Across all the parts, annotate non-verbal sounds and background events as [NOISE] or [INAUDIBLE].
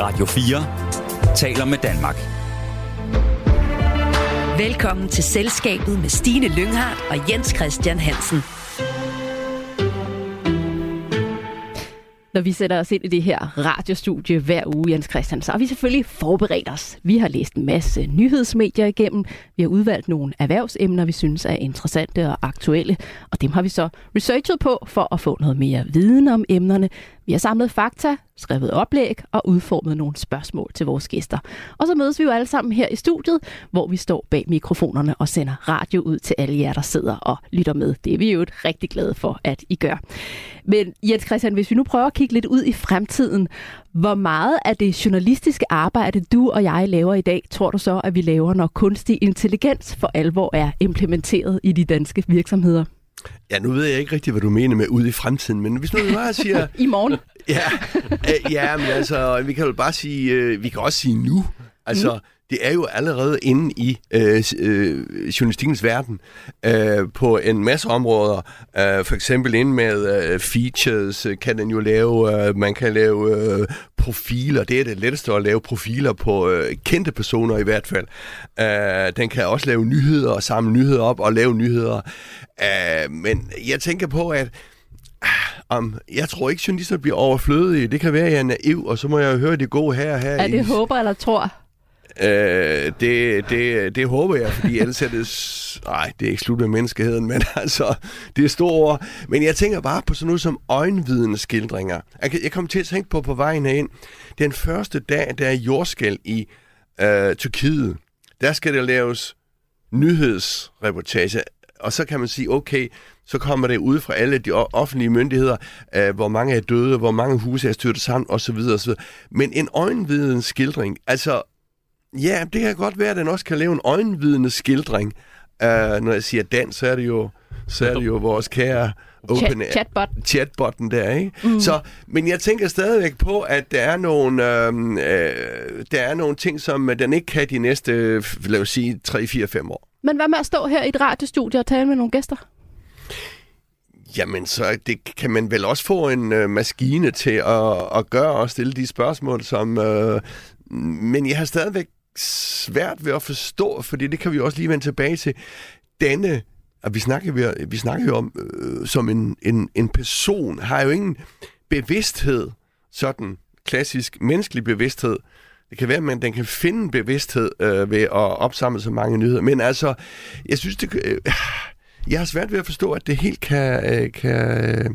Radio 4 taler med Danmark. Velkommen til Selskabet med Stine Lynghardt og Jens Christian Hansen. Når vi sætter os ind i det her radiostudie hver uge, Jens Christian, så har vi selvfølgelig forberedt os. Vi har læst en masse nyhedsmedier igennem. Vi har udvalgt nogle erhvervsemner, vi synes er interessante og aktuelle. Og dem har vi så researchet på for at få noget mere viden om emnerne. Vi har samlet fakta, skrevet oplæg og udformet nogle spørgsmål til vores gæster. Og så mødes vi jo alle sammen her i studiet, hvor vi står bag mikrofonerne og sender radio ud til alle jer, der sidder og lytter med. Det er vi jo et rigtig glade for, at I gør. Men Jens Christian, hvis vi nu prøver at kigge lidt ud i fremtiden, hvor meget af det journalistiske arbejde, du og jeg laver i dag, tror du så, at vi laver, når kunstig intelligens for alvor er implementeret i de danske virksomheder? Ja, nu ved jeg ikke rigtig, hvad du mener med ude i fremtiden, men hvis nu vi bare siger... [LAUGHS] I morgen? Ja, øh, ja, men altså, vi kan jo bare sige, øh, vi kan også sige nu. Altså, mm. Det er jo allerede inde i øh, øh, journalistikkens verden øh, på en masse områder. Øh, for eksempel ind med øh, features øh, kan den jo lave, øh, man kan lave øh, profiler. Det er det letteste at lave profiler på øh, kendte personer i hvert fald. Øh, den kan også lave nyheder og samle nyheder op og lave nyheder. Øh, men jeg tænker på, at om, jeg tror ikke, journalister bliver overflødige. Det kan være, at jeg er naiv, og så må jeg høre det gode her. her er det i... håber eller tror? Øh, det, det, det håber jeg, fordi ellers er det... Nej, det er ikke slut med menneskeheden, men [LAUGHS] altså, det er store Men jeg tænker bare på sådan noget som øjenvidende skildringer. Jeg, jeg kom til at tænke på på vejen ind. Den første dag, der er jordskæld i øh, Tyrkiet, der skal der laves nyhedsreportage. Og så kan man sige, okay, så kommer det ud fra alle de offentlige myndigheder, øh, hvor mange er døde, hvor mange huse er styrtet sammen, osv. osv. Men en øjenvidende skildring, altså, ja, det kan godt være, at den også kan lave en øjenvidende skildring. Uh, når jeg siger den, så er det jo, så er det jo vores kære open chatbot. chatbotten der, ikke? Mm. Så, men jeg tænker stadigvæk på, at der er nogle, øh, øh, der er nogle ting, som den ikke kan de næste, lad os sige, 3, 4, 5 år. Men hvad med at stå her i et radiostudie og tale med nogle gæster? Jamen, så det kan man vel også få en øh, maskine til at, at gøre og stille de spørgsmål, som... Øh, men jeg har stadigvæk svært ved at forstå, fordi det kan vi også lige vende tilbage til. Denne, og vi snakker, vi, vi snakker jo om, øh, som en, en, en person, har jo ingen bevidsthed, sådan klassisk menneskelig bevidsthed. Det kan være, at den kan finde bevidsthed øh, ved at opsamle så mange nyheder. Men altså, jeg synes, det... Øh, jeg har svært ved at forstå, at det helt kan... Øh, kan øh,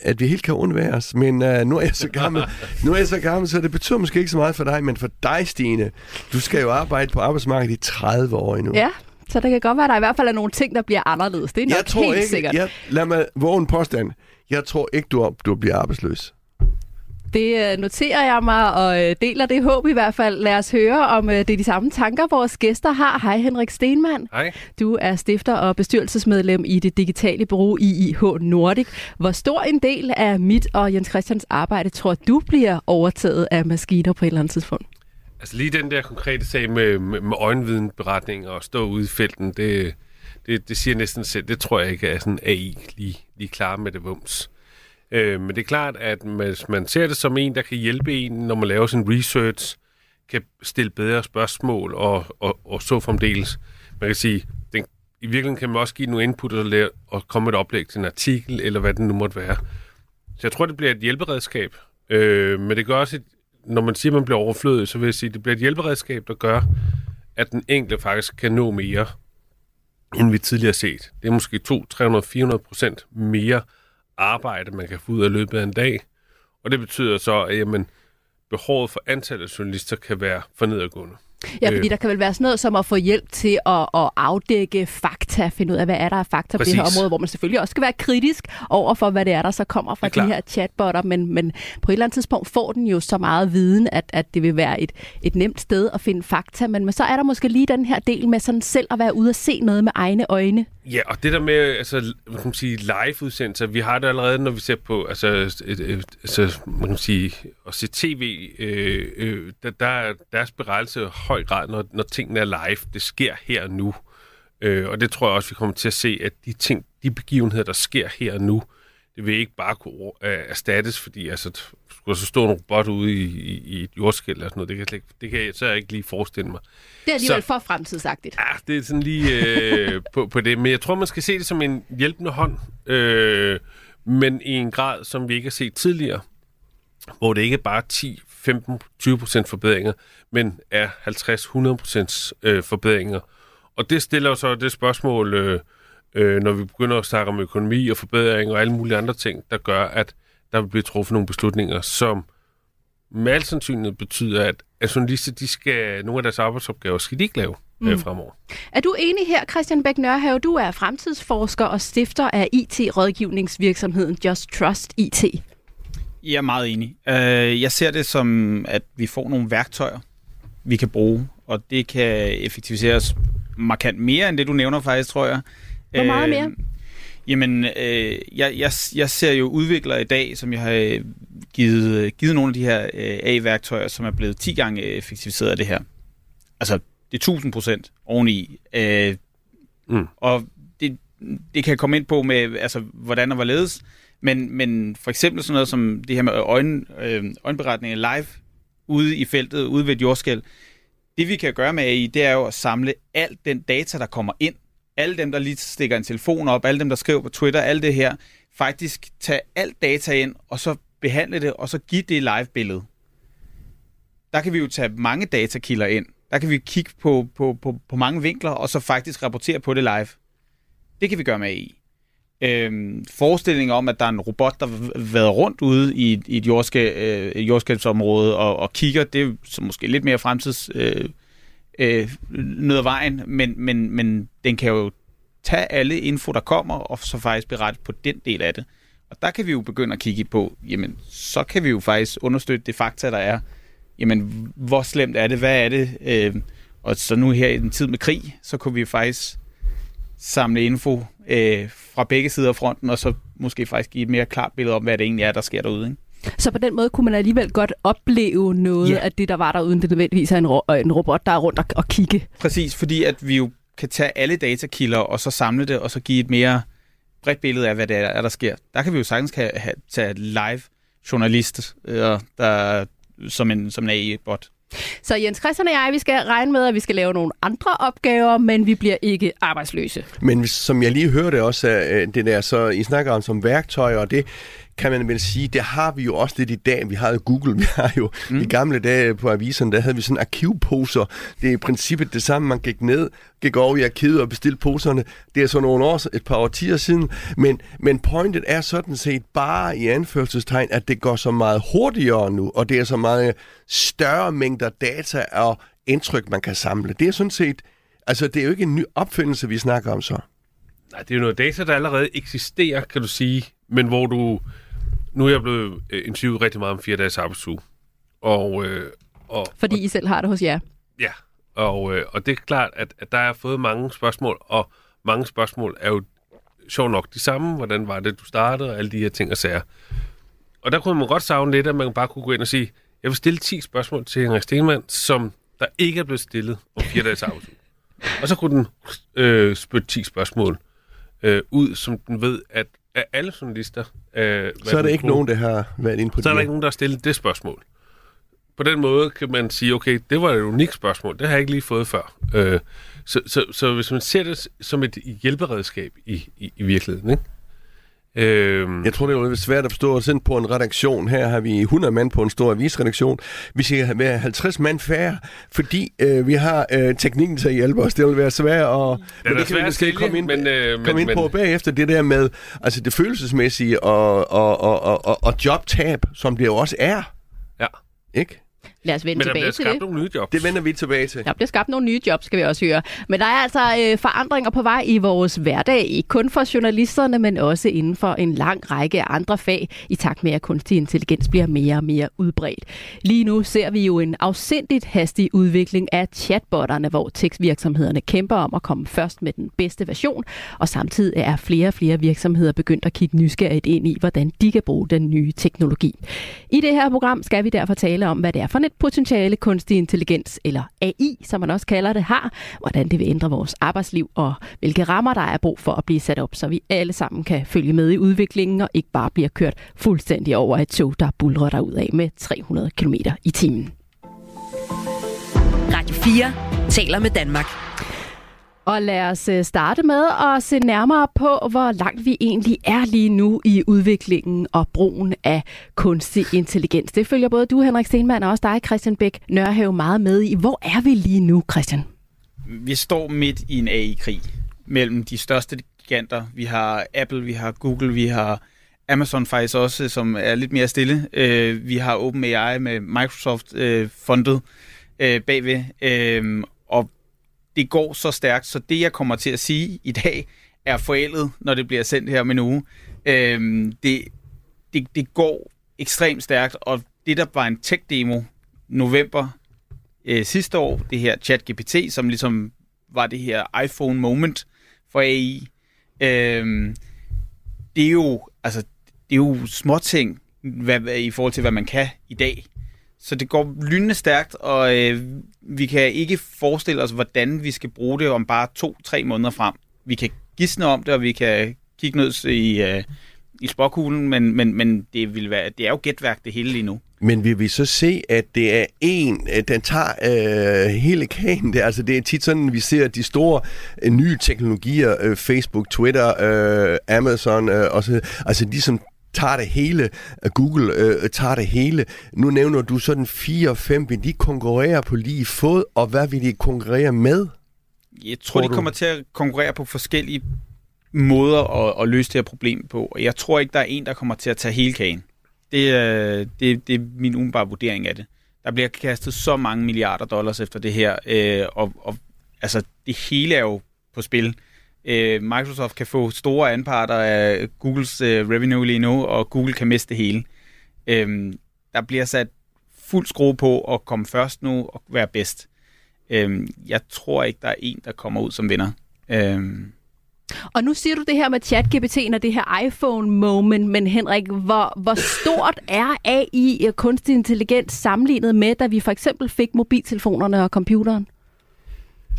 at vi helt kan undværes, men uh, nu er jeg så gammel, nu er jeg så gammel, så det betyder måske ikke så meget for dig, men for dig, Stine, du skal jo arbejde på arbejdsmarkedet i 30 år endnu. Ja, så det kan godt være, at der i hvert fald er nogle ting, der bliver anderledes. Det er nok jeg tror helt ikke, sikkert. Jeg, lad mig våge en påstand. Jeg tror ikke, du, du bliver arbejdsløs. Det øh, noterer jeg mig og øh, deler det håb i hvert fald. Lad os høre, om øh, det er de samme tanker, vores gæster har. Hej Henrik Stenmann. Hej. Du er stifter og bestyrelsesmedlem i det digitale bureau IIH Nordic. Hvor stor en del af mit og Jens Christians arbejde tror du bliver overtaget af maskiner på et eller andet tidspunkt? Altså lige den der konkrete sag med, med, med øjenvidenberetning og stå ude i felten, det, det, det siger næsten selv. Det tror jeg ikke er sådan AI lige, lige klar med det vums. Øh, men det er klart, at hvis man ser det som en, der kan hjælpe en, når man laver sin research, kan stille bedre spørgsmål og, og, og så fremdeles. Man kan sige, den, i virkeligheden kan man også give nogle input og, lære, og komme et oplæg til en artikel, eller hvad det nu måtte være. Så jeg tror, det bliver et hjælperedskab. Øh, men det gør også, et, når man siger, at man bliver overflødig, så vil jeg sige, at det bliver et hjælperedskab, der gør, at den enkelte faktisk kan nå mere, end vi tidligere har set. Det er måske 2, 300, 400 procent mere arbejde, man kan få ud af løbet af en dag. Og det betyder så, at jamen, behovet for antallet af journalister kan være for nedadgående. Ja, fordi øh. der kan vel være sådan noget som at få hjælp til at, at afdække fakta, finde ud af, hvad er der af fakta Præcis. på det her område, hvor man selvfølgelig også skal være kritisk over for, hvad det er, der så kommer fra de her chatbotter, men, men på et eller andet tidspunkt får den jo så meget viden, at, at det vil være et, et nemt sted at finde fakta, men, men så er der måske lige den her del med sådan selv at være ude og se noget med egne øjne. Ja, og det der med altså, man kan sige, live-udsendelser, vi har det allerede, når vi ser på altså, et, et, altså, man kan sige, at se tv, øh, øh, der, der er deres berettelse høj grad, når, når tingene er live. Det sker her og nu. Øh, og det tror jeg også, vi kommer til at se, at de ting, de begivenheder, der sker her og nu, det vil ikke bare kunne øh, erstattes, fordi altså, skulle så stå en robot ude i, i, i et jordskæld eller sådan noget, det kan, jeg, ikke, det kan jeg så ikke lige forestille mig. Det er alligevel så, for fremtidsagtigt. Ja, det er sådan lige øh, på, på det. Men jeg tror, man skal se det som en hjælpende hånd, øh, men i en grad, som vi ikke har set tidligere, hvor det ikke er bare 10, 15, 20 procent forbedringer, men er 50-100 procent øh, forbedringer. Og det stiller jo så det spørgsmål, øh, øh, når vi begynder at snakke om økonomi og forbedring og alle mulige andre ting, der gør, at der vil blive truffet nogle beslutninger, som med al sandsynlighed betyder, at, at journalister, de skal, nogle af deres arbejdsopgaver skal de ikke lave øh, mm. øh, fremover. Er du enig her, Christian Bæk Nørhave? Du er fremtidsforsker og stifter af IT-rådgivningsvirksomheden Just Trust IT. Jeg er meget enig. Øh, jeg ser det som, at vi får nogle værktøjer, vi kan bruge, og det kan effektiviseres markant mere end det, du nævner faktisk, tror jeg. Hvor meget mere? Øh, jamen, øh, jeg, jeg, jeg ser jo udviklere i dag, som jeg har øh, givet, givet nogle af de her øh, A-værktøjer, som er blevet 10 gange effektiviseret af det her. Altså, det er 1000 procent oveni. Øh, mm. Og det, det kan komme ind på med, altså, hvordan og hvorledes. Men, men for eksempel sådan noget som det her med øjne, øh, øjenberetninger live ude i feltet, ude ved et jordskæld. Det vi kan gøre med AI, det er jo at samle alt den data, der kommer ind alle dem, der lige stikker en telefon op, alle dem, der skriver på Twitter, alt det her, faktisk tage alt data ind, og så behandle det, og så give det live-billede. Der kan vi jo tage mange datakilder ind. Der kan vi kigge på, på, på, på mange vinkler, og så faktisk rapportere på det live. Det kan vi gøre med AI. Øhm, forestillingen om, at der er en robot, der vader rundt ude i, i et jordskæ, øh, jordskælvsområde og, og kigger, det er så måske lidt mere fremtids... Øh, øh, noget af vejen, men, men, men den kan jo tage alle info, der kommer, og så faktisk berette på den del af det. Og der kan vi jo begynde at kigge på, jamen, så kan vi jo faktisk understøtte det fakta, der er. Jamen, hvor slemt er det? Hvad er det? Øh, og så nu her i den tid med krig, så kunne vi faktisk samle info øh, fra begge sider af fronten, og så måske faktisk give et mere klart billede om, hvad det egentlig er, der sker derude. Ikke? Så på den måde kunne man alligevel godt opleve noget yeah. af det, der var der, uden det nødvendigvis er en, ro- en robot, der er rundt og, og kigge. Præcis, fordi at vi jo kan tage alle datakilder og så samle det, og så give et mere bredt billede af, hvad det er, der sker. Der kan vi jo sagtens have, have, tage live journalist, øh, der, som en, som en AI-bot. Så Jens Christian og jeg, vi skal regne med, at vi skal lave nogle andre opgaver, men vi bliver ikke arbejdsløse. Men som jeg lige hørte også, det der, så I snakker om som værktøjer, og det, kan man vel sige, det har vi jo også lidt i dag. Vi har jo Google, [LAUGHS] vi har jo mm. i gamle dage på aviserne, der havde vi sådan arkivposer. Det er i princippet det samme, man gik ned, gik over i arkivet og bestilte poserne. Det er så nogle år, et par årtier siden. Men, men pointet er sådan set bare i anførselstegn, at det går så meget hurtigere nu, og det er så meget større mængder data og indtryk, man kan samle. Det er sådan set, altså det er jo ikke en ny opfindelse, vi snakker om så. Nej, det er jo noget data, der allerede eksisterer, kan du sige, men hvor du nu er jeg blevet øh, interviewet rigtig meget om fire dages arbejdsuge. Og, øh, og, Fordi og, I selv har det hos jer? Ja, og, øh, og det er klart, at, at der er fået mange spørgsmål, og mange spørgsmål er jo sjovt nok de samme. Hvordan var det, du startede, og alle de her ting og sager. Og der kunne man godt savne lidt, at man bare kunne gå ind og sige, jeg vil stille 10 spørgsmål til Henrik Stenmann, som der ikke er blevet stillet om fire dages arbejdsuge. Og så kunne den øh, spytte 10 spørgsmål øh, ud, som den ved, at af alle journalister... Øh, så er der ikke på, nogen, der har været inde på det. Så er der ikke nogen, der har stillet det spørgsmål. På den måde kan man sige, okay, det var et unikt spørgsmål. Det har jeg ikke lige fået før. Øh, så, så, så hvis man ser det som et hjælperedskab i, i, i virkeligheden, ikke? Øhm. Jeg tror, det er lidt svært at forstå. Sådan på en redaktion, her har vi 100 mand på en stor avisredaktion. Vi skal være 50 mand færre, fordi øh, vi har øh, teknikken til at hjælpe os. Det vil være svært at... men det kan vi måske komme ind, men, øh, komme men, ind på men... bagefter. Det der med altså det følelsesmæssige og, og, og, og, og jobtab, som det jo også er. Ja. Ikke? Lad os vende Men tilbage der til skabt nogle nye jobs. Det vender vi tilbage til. Der bliver skabt nogle nye jobs, skal vi også høre. Men der er altså øh, forandringer på vej i vores hverdag, ikke kun for journalisterne, men også inden for en lang række andre fag, i takt med, at kunstig intelligens bliver mere og mere udbredt. Lige nu ser vi jo en afsindigt hastig udvikling af chatbotterne, hvor tekstvirksomhederne kæmper om at komme først med den bedste version, og samtidig er flere og flere virksomheder begyndt at kigge nysgerrigt ind i, hvordan de kan bruge den nye teknologi. I det her program skal vi derfor tale om, hvad det er for et potentiale kunstig intelligens, eller AI, som man også kalder det, har, hvordan det vil ændre vores arbejdsliv, og hvilke rammer der er brug for at blive sat op, så vi alle sammen kan følge med i udviklingen, og ikke bare bliver kørt fuldstændig over et tog, der bulrer ud af med 300 km i timen. Radio 4 taler med Danmark. Og lad os øh, starte med at se nærmere på, hvor langt vi egentlig er lige nu i udviklingen og brugen af kunstig intelligens. Det følger både du, Henrik Stenmann, og også dig, Christian Bæk Nørhave, meget med i. Hvor er vi lige nu, Christian? Vi står midt i en AI-krig mellem de største giganter. Vi har Apple, vi har Google, vi har Amazon faktisk også, som er lidt mere stille. Øh, vi har OpenAI med Microsoft-fundet øh, øh, bagved. Øh, det går så stærkt, så det jeg kommer til at sige i dag er forældet, når det bliver sendt her om en uge. Øh, det, det, det går ekstremt stærkt, og det der var en tech-demo november øh, sidste år, det her ChatGPT, som ligesom var det her iPhone moment for AI, øhm, det er jo, altså, det er jo småting hvad, hvad, i forhold til, hvad man kan i dag. Så det går lynende stærkt, og øh, vi kan ikke forestille os, hvordan vi skal bruge det om bare to-tre måneder frem. Vi kan gisne om det, og vi kan kigge ned i, øh, i spokhulen, men, men, men det, vil være, det er jo gætværk det hele lige nu. Men vil vi så se, at det er en, øh, den tager øh, hele kagen der? Altså det er tit sådan, vi ser de store øh, nye teknologier, øh, Facebook, Twitter, øh, Amazon, øh, også, altså de som tager det hele, Google øh, tager det hele. Nu nævner du sådan fire og fem. Vil de konkurrere på lige fod, og hvad vil de konkurrere med? Jeg tror, tror de kommer til at konkurrere på forskellige måder at, at løse det her problem på. Og jeg tror ikke, der er en, der kommer til at tage hele kagen. Det, øh, det, det er min umiddelbare vurdering af det. Der bliver kastet så mange milliarder dollars efter det her, øh, og, og altså, det hele er jo på spil. Øh, Microsoft kan få store anparter af Googles øh, revenue lige nu, og Google kan miste det hele. Øh, der bliver sat fuld skrue på at komme først nu og være bedst. Øh, jeg tror ikke, der er en, der kommer ud som vinder. Øh, og nu siger du det her med ChatGPT og det her iPhone-moment, men Henrik, hvor, hvor stort er AI, kunstig intelligens, sammenlignet med, da vi for eksempel fik mobiltelefonerne og computeren?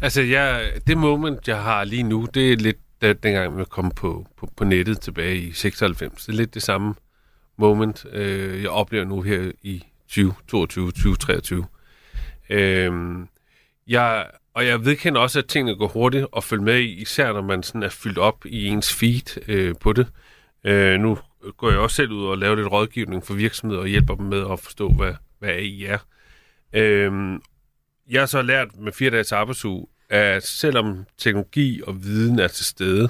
Altså, jeg, det moment, jeg har lige nu, det er lidt da, dengang, jeg kom på, på, på nettet tilbage i 96. Det er lidt det samme moment, øh, jeg oplever nu her i 2022, 2023. Øh, jeg, og jeg vedkender også, at tingene går hurtigt at følge med i, især når man sådan er fyldt op i ens feed øh, på det. Øh, nu går jeg også selv ud og laver lidt rådgivning for virksomheder og hjælper dem med at forstå, hvad, hvad AI er. Øh, jeg har så lært med fire dages arbejdsuge, at selvom teknologi og viden er til stede,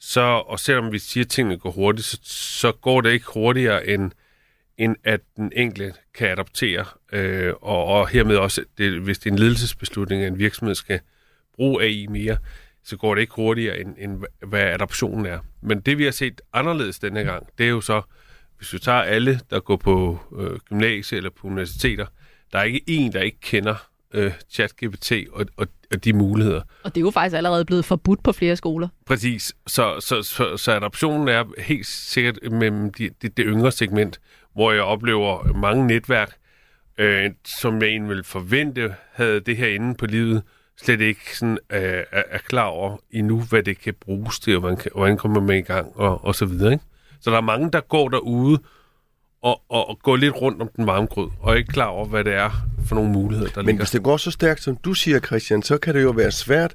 så, og selvom vi siger, at tingene går hurtigt, så, så går det ikke hurtigere, end, end at den enkelte kan adoptere. Øh, og, og hermed også, det, hvis det er en ledelsesbeslutning, at en virksomhed skal bruge AI mere, så går det ikke hurtigere, end, end hvad adoptionen er. Men det, vi har set anderledes denne gang, det er jo så, hvis vi tager alle, der går på øh, gymnasie eller på universiteter, der er ikke en, der ikke kender øh, ChatGPT og, og, og de muligheder. Og det er jo faktisk allerede blevet forbudt på flere skoler. Præcis. Så, så, så, så adoptionen er helt sikkert mellem de, det, det yngre segment, hvor jeg oplever mange netværk, øh, som jeg egentlig ville forvente, havde det her inde på livet, slet ikke sådan, øh, er, er klar over endnu, hvad det kan bruges til, og hvordan, hvordan kommer man i gang, og, og så videre. Ikke? Så der er mange, der går derude og, og, og gå lidt rundt om den varme grød, og ikke klar over, hvad det er for nogle muligheder, der Men ligger. hvis det går så stærkt, som du siger, Christian, så kan det jo være svært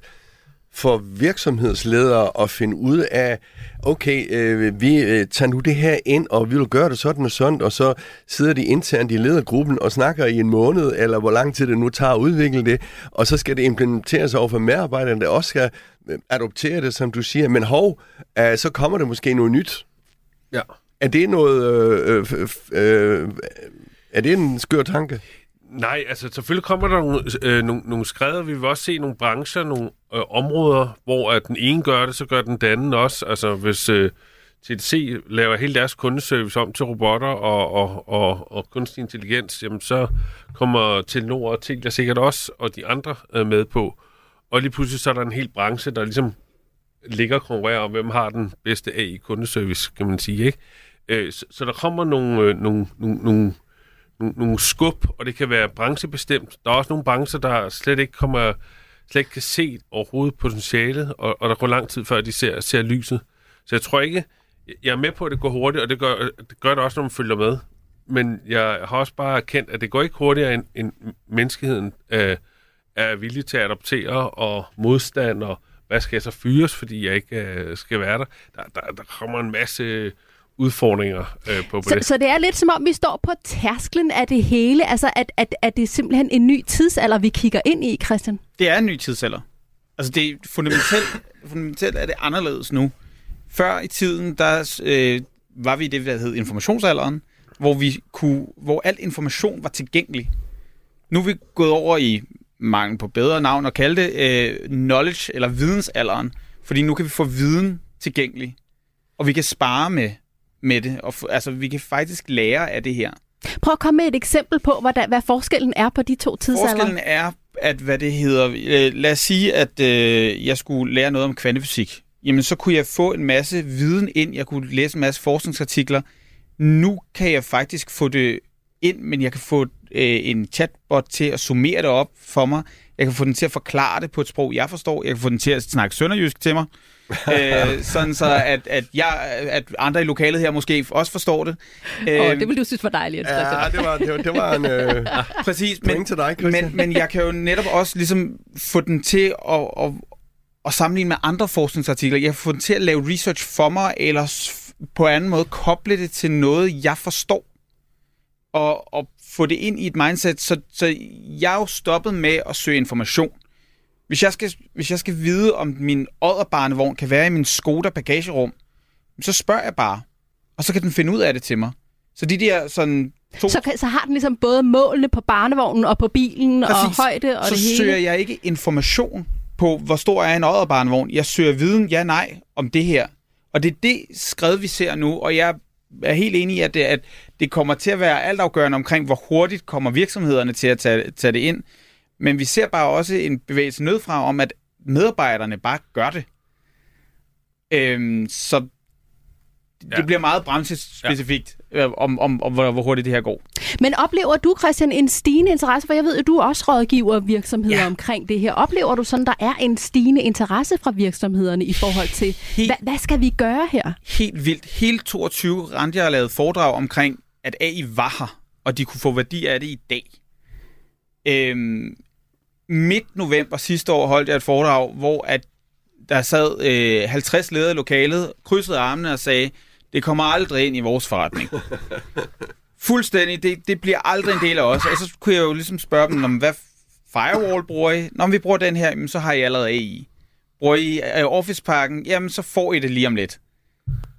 for virksomhedsledere at finde ud af, okay, øh, vi øh, tager nu det her ind, og vi vil gøre det sådan og sådan, og så sidder de internt i ledergruppen og snakker i en måned, eller hvor lang tid det nu tager at udvikle det, og så skal det implementeres over for medarbejderne, der også skal øh, adoptere det, som du siger. Men hov, øh, så kommer der måske noget nyt. Ja. Er det noget... Øh, øh, øh, er det en skør tanke? Nej, altså selvfølgelig kommer der nogle, øh, nogle, nogle skrædder. Vi vil også se nogle brancher, nogle øh, områder, hvor at den ene gør det, så gør den, anden også. Altså hvis øh, TDC laver hele deres kundeservice om til robotter og, og, og, og kunstig intelligens, jamen så kommer Telenor og Telia sikkert også, og de andre øh, med på. Og lige pludselig så er der en hel branche, der ligesom ligger og konkurrerer om, hvem har den bedste AI-kundeservice, kan man sige. Ikke? Øh, så, så der kommer nogle, øh, nogle, nogle, nogle nogle, nogle skub, og det kan være branchebestemt. Der er også nogle brancher, der slet ikke kommer slet ikke kan se overhovedet potentialet, og, og der går lang tid før, de ser, ser lyset. Så jeg tror ikke, jeg er med på, at det går hurtigt, og det gør det, gør det også, når man følger med. Men jeg har også bare erkendt, at det går ikke hurtigere, end, end menneskeheden øh, er villig til at adoptere og modstand, og hvad skal jeg så fyres, fordi jeg ikke øh, skal være der? Der, der. der kommer en masse udfordringer øh, på, på så, det. Så det er lidt som om, vi står på tærsklen af det hele, altså at, at, at det er simpelthen en ny tidsalder, vi kigger ind i, Christian? Det er en ny tidsalder. Altså det er fundamentalt, fundamentalt er det anderledes nu. Før i tiden, der øh, var vi i det, der hed informationsalderen, hvor, vi kunne, hvor al information var tilgængelig. Nu er vi gået over i mangel på bedre navn at kalde det, øh, knowledge eller vidensalderen. Fordi nu kan vi få viden tilgængelig, og vi kan spare med, med det. Og, f- altså, vi kan faktisk lære af det her. Prøv at komme med et eksempel på, hvad, der, hvad forskellen er på de to tidsalder. Forskellen er, at hvad det hedder, øh, lad os sige, at øh, jeg skulle lære noget om kvantefysik. Jamen, så kunne jeg få en masse viden ind, jeg kunne læse en masse forskningsartikler. Nu kan jeg faktisk få det ind, men jeg kan få øh, en chatbot til at summere det op for mig. Jeg kan få den til at forklare det på et sprog, jeg forstår. Jeg kan få den til at snakke sønderjysk til mig. [LAUGHS] øh, sådan så, at, at, jeg, at andre i lokalet her måske også forstår det. Øh, oh, det vil du synes var dejligt. Ja, det var, det var, det var en øh, [LAUGHS] Præcis, point til dig, Christian. men, men jeg kan jo netop også ligesom få den til at, at, at sammenligne med andre forskningsartikler. Jeg kan få den til at lave research for mig, eller på anden måde koble det til noget, jeg forstår. Og, og få det ind i et mindset. Så, så jeg er jo stoppet med at søge information. Hvis jeg skal, hvis jeg skal vide, om min odderbarnevogn kan være i min Skoda bagagerum, så spørger jeg bare. Og så kan den finde ud af det til mig. Så de der sådan to Så, kan, så har den ligesom både målene på barnevognen og på bilen og Præcis. højde og så det hele. søger jeg ikke information på, hvor stor er en odderbarnevogn. Jeg søger viden, ja nej, om det her. Og det er det skred, vi ser nu, og jeg er helt enig i, at det, at det kommer til at være altafgørende omkring, hvor hurtigt kommer virksomhederne til at tage, tage det ind. Men vi ser bare også en bevægelse nødfra om, at medarbejderne bare gør det. Øhm, så det Ja. bliver meget branchespecifikt, ja. om, om, om hvor, hvor hurtigt det her går. Men oplever du, Christian, en stigende interesse? For jeg ved, at du også rådgiver virksomheder ja. Omkring det her. Oplever du sådan, der er en stigende interesse fra virksomhederne i forhold til, Helt- hvad, hvad skal vi gøre her? helt vildt. Hele 22 rendte jeg og lavede foredrag omkring, at AI var her, og de kunne få værdi af det i dag. Øhm, midt november sidste år holdt jeg et foredrag, hvor at der sad øh, 50 ledere i lokalet, krydsede armene og sagde, det kommer aldrig ind i vores forretning. [LAUGHS] Fuldstændig, det, det bliver aldrig en del af os. Og så kunne jeg jo ligesom spørge dem, om hvad firewall bruger I? Når vi bruger den her, jamen, så har I allerede AI. Bruger I øh, Office-pakken? Jamen, så får I det lige om lidt.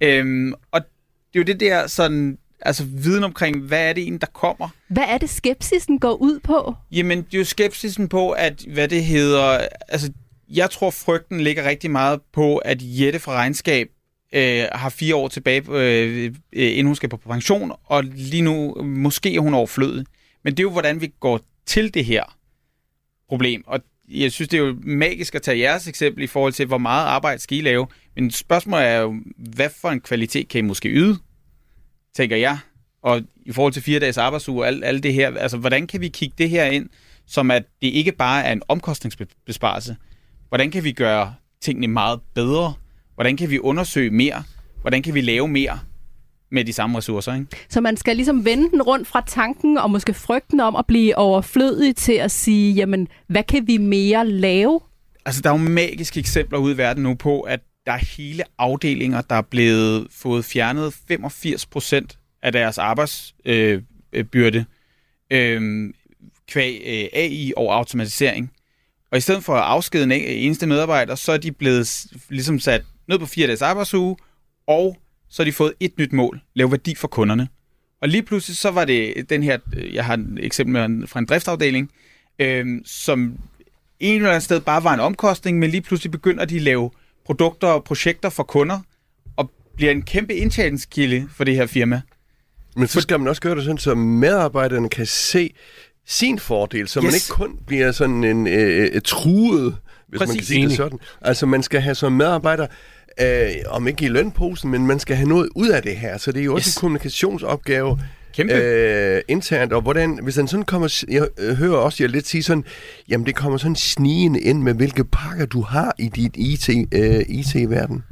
Øhm, og det er jo det der sådan, altså viden omkring, hvad er det egentlig, der kommer? Hvad er det, skepsisen går ud på? Jamen, det er jo skepsisen på, at hvad det hedder, altså jeg tror frygten ligger rigtig meget på, at Jette fra Regnskab øh, har fire år tilbage, øh, øh, inden hun skal på pension, og lige nu måske er hun overflødig. Men det er jo, hvordan vi går til det her problem. Og jeg synes, det er jo magisk at tage jeres eksempel i forhold til, hvor meget arbejde skal I lave. Men spørgsmålet er jo, hvad for en kvalitet kan I måske yde, tænker jeg. Og i forhold til fire dages arbejdsuge og alt, alt det her, altså hvordan kan vi kigge det her ind, som at det ikke bare er en omkostningsbesparelse. Hvordan kan vi gøre tingene meget bedre? Hvordan kan vi undersøge mere? Hvordan kan vi lave mere med de samme ressourcer? Ikke? Så man skal ligesom vende den rundt fra tanken og måske frygten om at blive overflødig til at sige, jamen, hvad kan vi mere lave? Altså, der er jo magiske eksempler ude i verden nu på, at der er hele afdelinger, der er blevet fået fjernet 85 procent af deres arbejdsbyrde øh, øh, byrde, øh, kvæg øh, AI og automatisering. Og i stedet for at afskede en eneste medarbejder, så er de blevet ligesom sat ned på fire dages arbejdsuge, og så har de fået et nyt mål, lave værdi for kunderne. Og lige pludselig så var det den her, øh, jeg har et eksempel med fra en driftsafdeling, øh, som en eller anden sted bare var en omkostning, men lige pludselig begynder de at lave produkter og projekter for kunder, og bliver en kæmpe indtjeningskilde for det her firma. Men så skal man også gøre det sådan, så medarbejderne kan se sin fordel, så yes. man ikke kun bliver sådan en øh, øh, truet, hvis Præcis. man kan sige det sådan. Altså man skal have som medarbejder, øh, om ikke i lønposen, men man skal have noget ud af det her. Så det er jo også Yes. en kommunikationsopgave Kæmpe. øh, internt, og hvordan, hvis den sådan kommer, jeg øh, hører også jer lidt sige sådan, jamen det kommer sådan snigende ind med, hvilke pakker du har i dit IT, øh, IT-verden.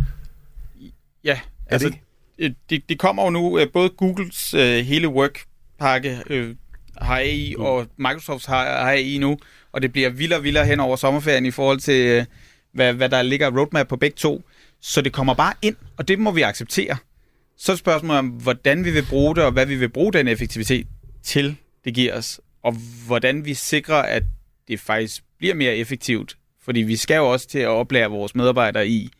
Ja, altså, det øh, det, det kommer jo nu, øh, både Googles øh, hele work-pakke øh, har AI, og Microsofts har, har AI nu, og det bliver vildere og vildere hen over sommerferien i forhold til, øh, hvad, hvad der ligger roadmap på begge to. Så det kommer bare ind, og det må vi acceptere. Så er spørgsmålet om, hvordan vi vil bruge det, og hvad vi vil bruge den effektivitet til, det giver os, og hvordan vi sikrer, at det faktisk bliver mere effektivt. Fordi vi skal jo også til at oplære vores medarbejdere i,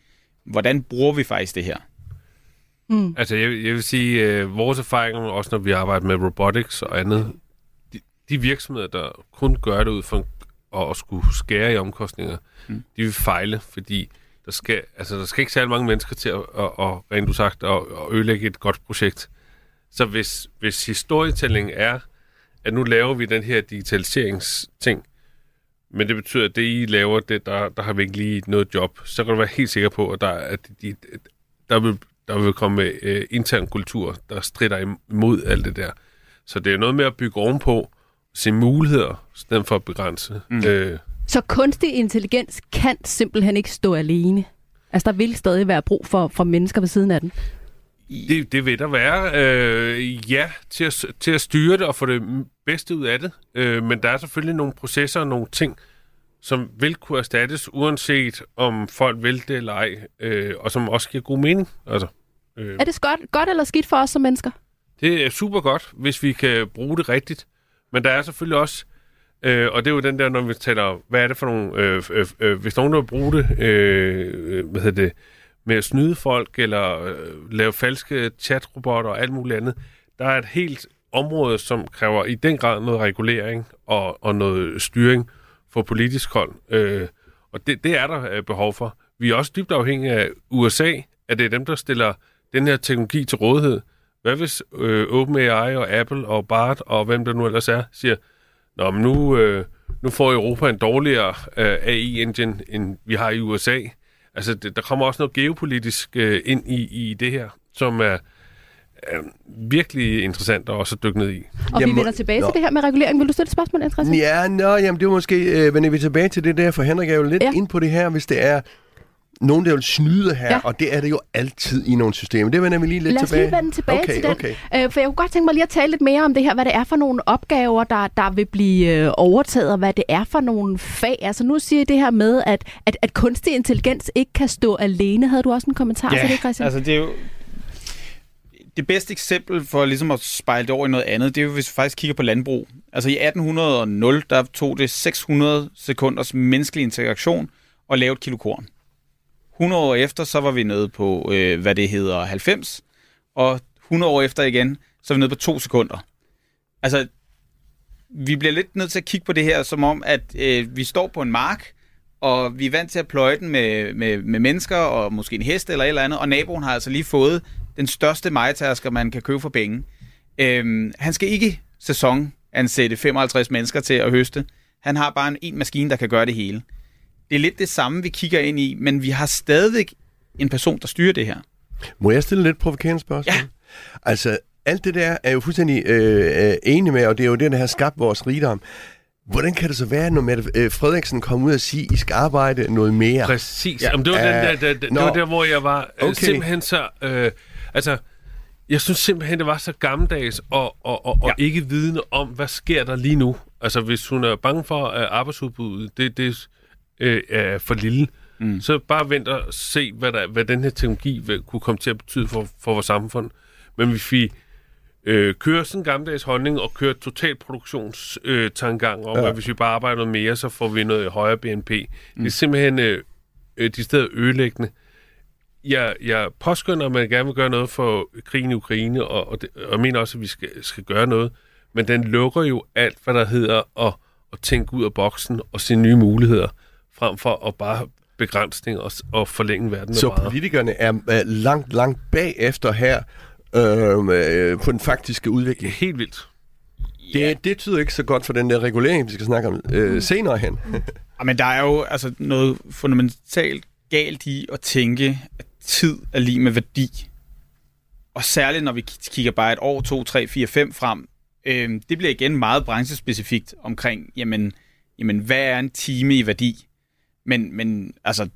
hvordan bruger vi faktisk det her. Altså, jeg, jeg vil sige, øh, vores erfaringer, også når vi arbejder med robotics og andet, de, de virksomheder, der kun gør det ud for en, at, at skulle skære i omkostninger, mm. de vil fejle, fordi der skal, altså, der skal ikke særlig mange mennesker til at, at, at rent usagt, at, at ødelægge et godt projekt. Så hvis, hvis historietælling er, at nu laver vi den her digitaliseringsting, men det betyder, at det, I laver, det, der, der har vi ikke lige noget job, så kan du være helt sikker på, at der, at de, der, vil, der vil komme øh, intern kultur, der strider imod alt det der. Så det er noget med at bygge ovenpå, se muligheder, i stedet for at begrænse. Mm. Øh, Så kunstig intelligens kan simpelthen ikke stå alene. Altså, der vil stadig være brug for, for mennesker ved siden af den. Det, det vil der være. Øh, ja, til at, til at styre det og få det bedste ud af det. Øh, men der er selvfølgelig nogle processer og nogle ting, som vil kunne erstattes, uanset om folk vil det eller ej, øh, og som også giver god mening. Altså, øh, Er det godt, godt eller skidt for os som mennesker? det er super godt, hvis vi kan bruge det rigtigt. Men der er selvfølgelig også, øh, og det er jo den der, når vi taler, hvad er det for nogle, øh, øh, øh, hvis nogen vil bruge det, øh, hvad hedder det, med at snyde folk, eller øh, lave falske chatrobotter og alt muligt andet, der er et helt område, som kræver i den grad noget regulering og, og noget styring for politisk hold. Øh, og det, det er der øh, behov for. Vi er også dybt afhængige af USA, at det er dem, der stiller den her teknologi til rådighed. Hvad hvis øh, OpenAI og Apple og BART og hvem der nu ellers er, siger, Nå, men nu, øh, nu får Europa en dårligere øh, AI-engine, end vi har i USA. Altså, det, der kommer også noget geopolitisk øh, ind i, i det her, som er, er virkelig interessant at også dykke ned i. Og Jamen, vi vender tilbage nå. til det her med regulering. Vil du stille et spørgsmål, Christian? Ja, nå, jamen det var måske, øh, vender vi tilbage til det der, for Henrik er jo lidt ja. ind på det her, hvis det er nogen, der vil snyde her, Ja. ja. og det er det jo altid i nogle systemer. Det vender vi lige lidt Lad os tilbage. lige vende tilbage okay, til den. Okay. Øh, for jeg kunne godt tænke mig lige at tale lidt mere om det her, hvad det er for nogle opgaver, der, der vil blive øh, overtaget, og hvad det er for nogle fag. Altså nu siger I det her med, at, at, at kunstig intelligens ikke kan stå alene. Havde du også en kommentar til det, Christian? altså det er jo... Det bedste eksempel for ligesom at spejle det over i noget andet, det er jo, hvis vi faktisk kigger på landbrug. Altså i 1800, der tog det 600 sekunders menneskelig interaktion at lave et kilo korn. 100 år efter, så var vi nede på, øh, hvad det hedder, 90. Og 100 år efter igen, så er vi nede på 2 sekunder. Altså, vi bliver lidt nødt til at kigge på det her, som om, at øh, vi står på en mark, og vi er vant til at pløje den med, med, med mennesker, og måske en hest eller et eller andet, og naboen har altså lige fået den største majtasker, man kan købe for penge. Øhm, han skal ikke sæsonansætte 55 mennesker til at høste. Han har bare en, en maskine, der kan gøre det hele. Det er lidt det samme, vi kigger ind i, men vi har stadigvæk en person, der styrer det her. Må jeg stille lidt provokerende spørgsmål? Ja. Altså, alt det der er jo fuldstændig øh, øh, enig med, og det er jo det, der har skabt vores rigdom. Hvordan kan det så være, når Mette øh, Frederiksen kommer ud og siger, I skal arbejde noget mere? Præcis. Ja. Ja. Jamen, det, var Ja. den der, der, der, det var der, hvor jeg var øh, Okay. simpelthen så... Øh, altså, jeg synes simpelthen, det var så gammeldags og, og, og, og Ja. ikke vidende om, hvad sker der lige nu. Altså, hvis hun er bange for at arbejdsudbuddet, det, det øh, er for lille, mm. så bare vent og se, hvad, der, hvad den her teknologi vil kunne komme til at betyde for, for vores samfund. Men hvis vi øh, kører sådan en gammeldags holdning og kører total produktionstangang øh, om, Ja. at hvis vi bare arbejder noget mere, så får vi noget højere BNP. Mm. Det er simpelthen øh, øh, de steder ødelæggende. Jeg, jeg påskynder, at man gerne vil gøre noget for krigen i Ukraine, og, og, det, og jeg mener også, at vi skal, skal gøre noget. Men den lukker jo alt, hvad der hedder at, at tænke ud af boksen og se nye muligheder, frem for at bare begrænsning og, og forlænge verden Så brædder. politikerne er øh, langt, langt bagefter her øh, øh, på den faktiske Det er udvikling. helt vildt. Det, det tyder ikke så godt for den der regulering, vi skal snakke om øh, senere hen. [LAUGHS] Ja, men der er jo altså noget fundamentalt galt i at tænke, at tid er lige med værdi. og særligt når vi kigger bare et år, to, tre, fire, fem frem, øh, det bliver igen meget branchespecifikt omkring, jamen, jamen, hvad er en time i værdi? Men, men altså,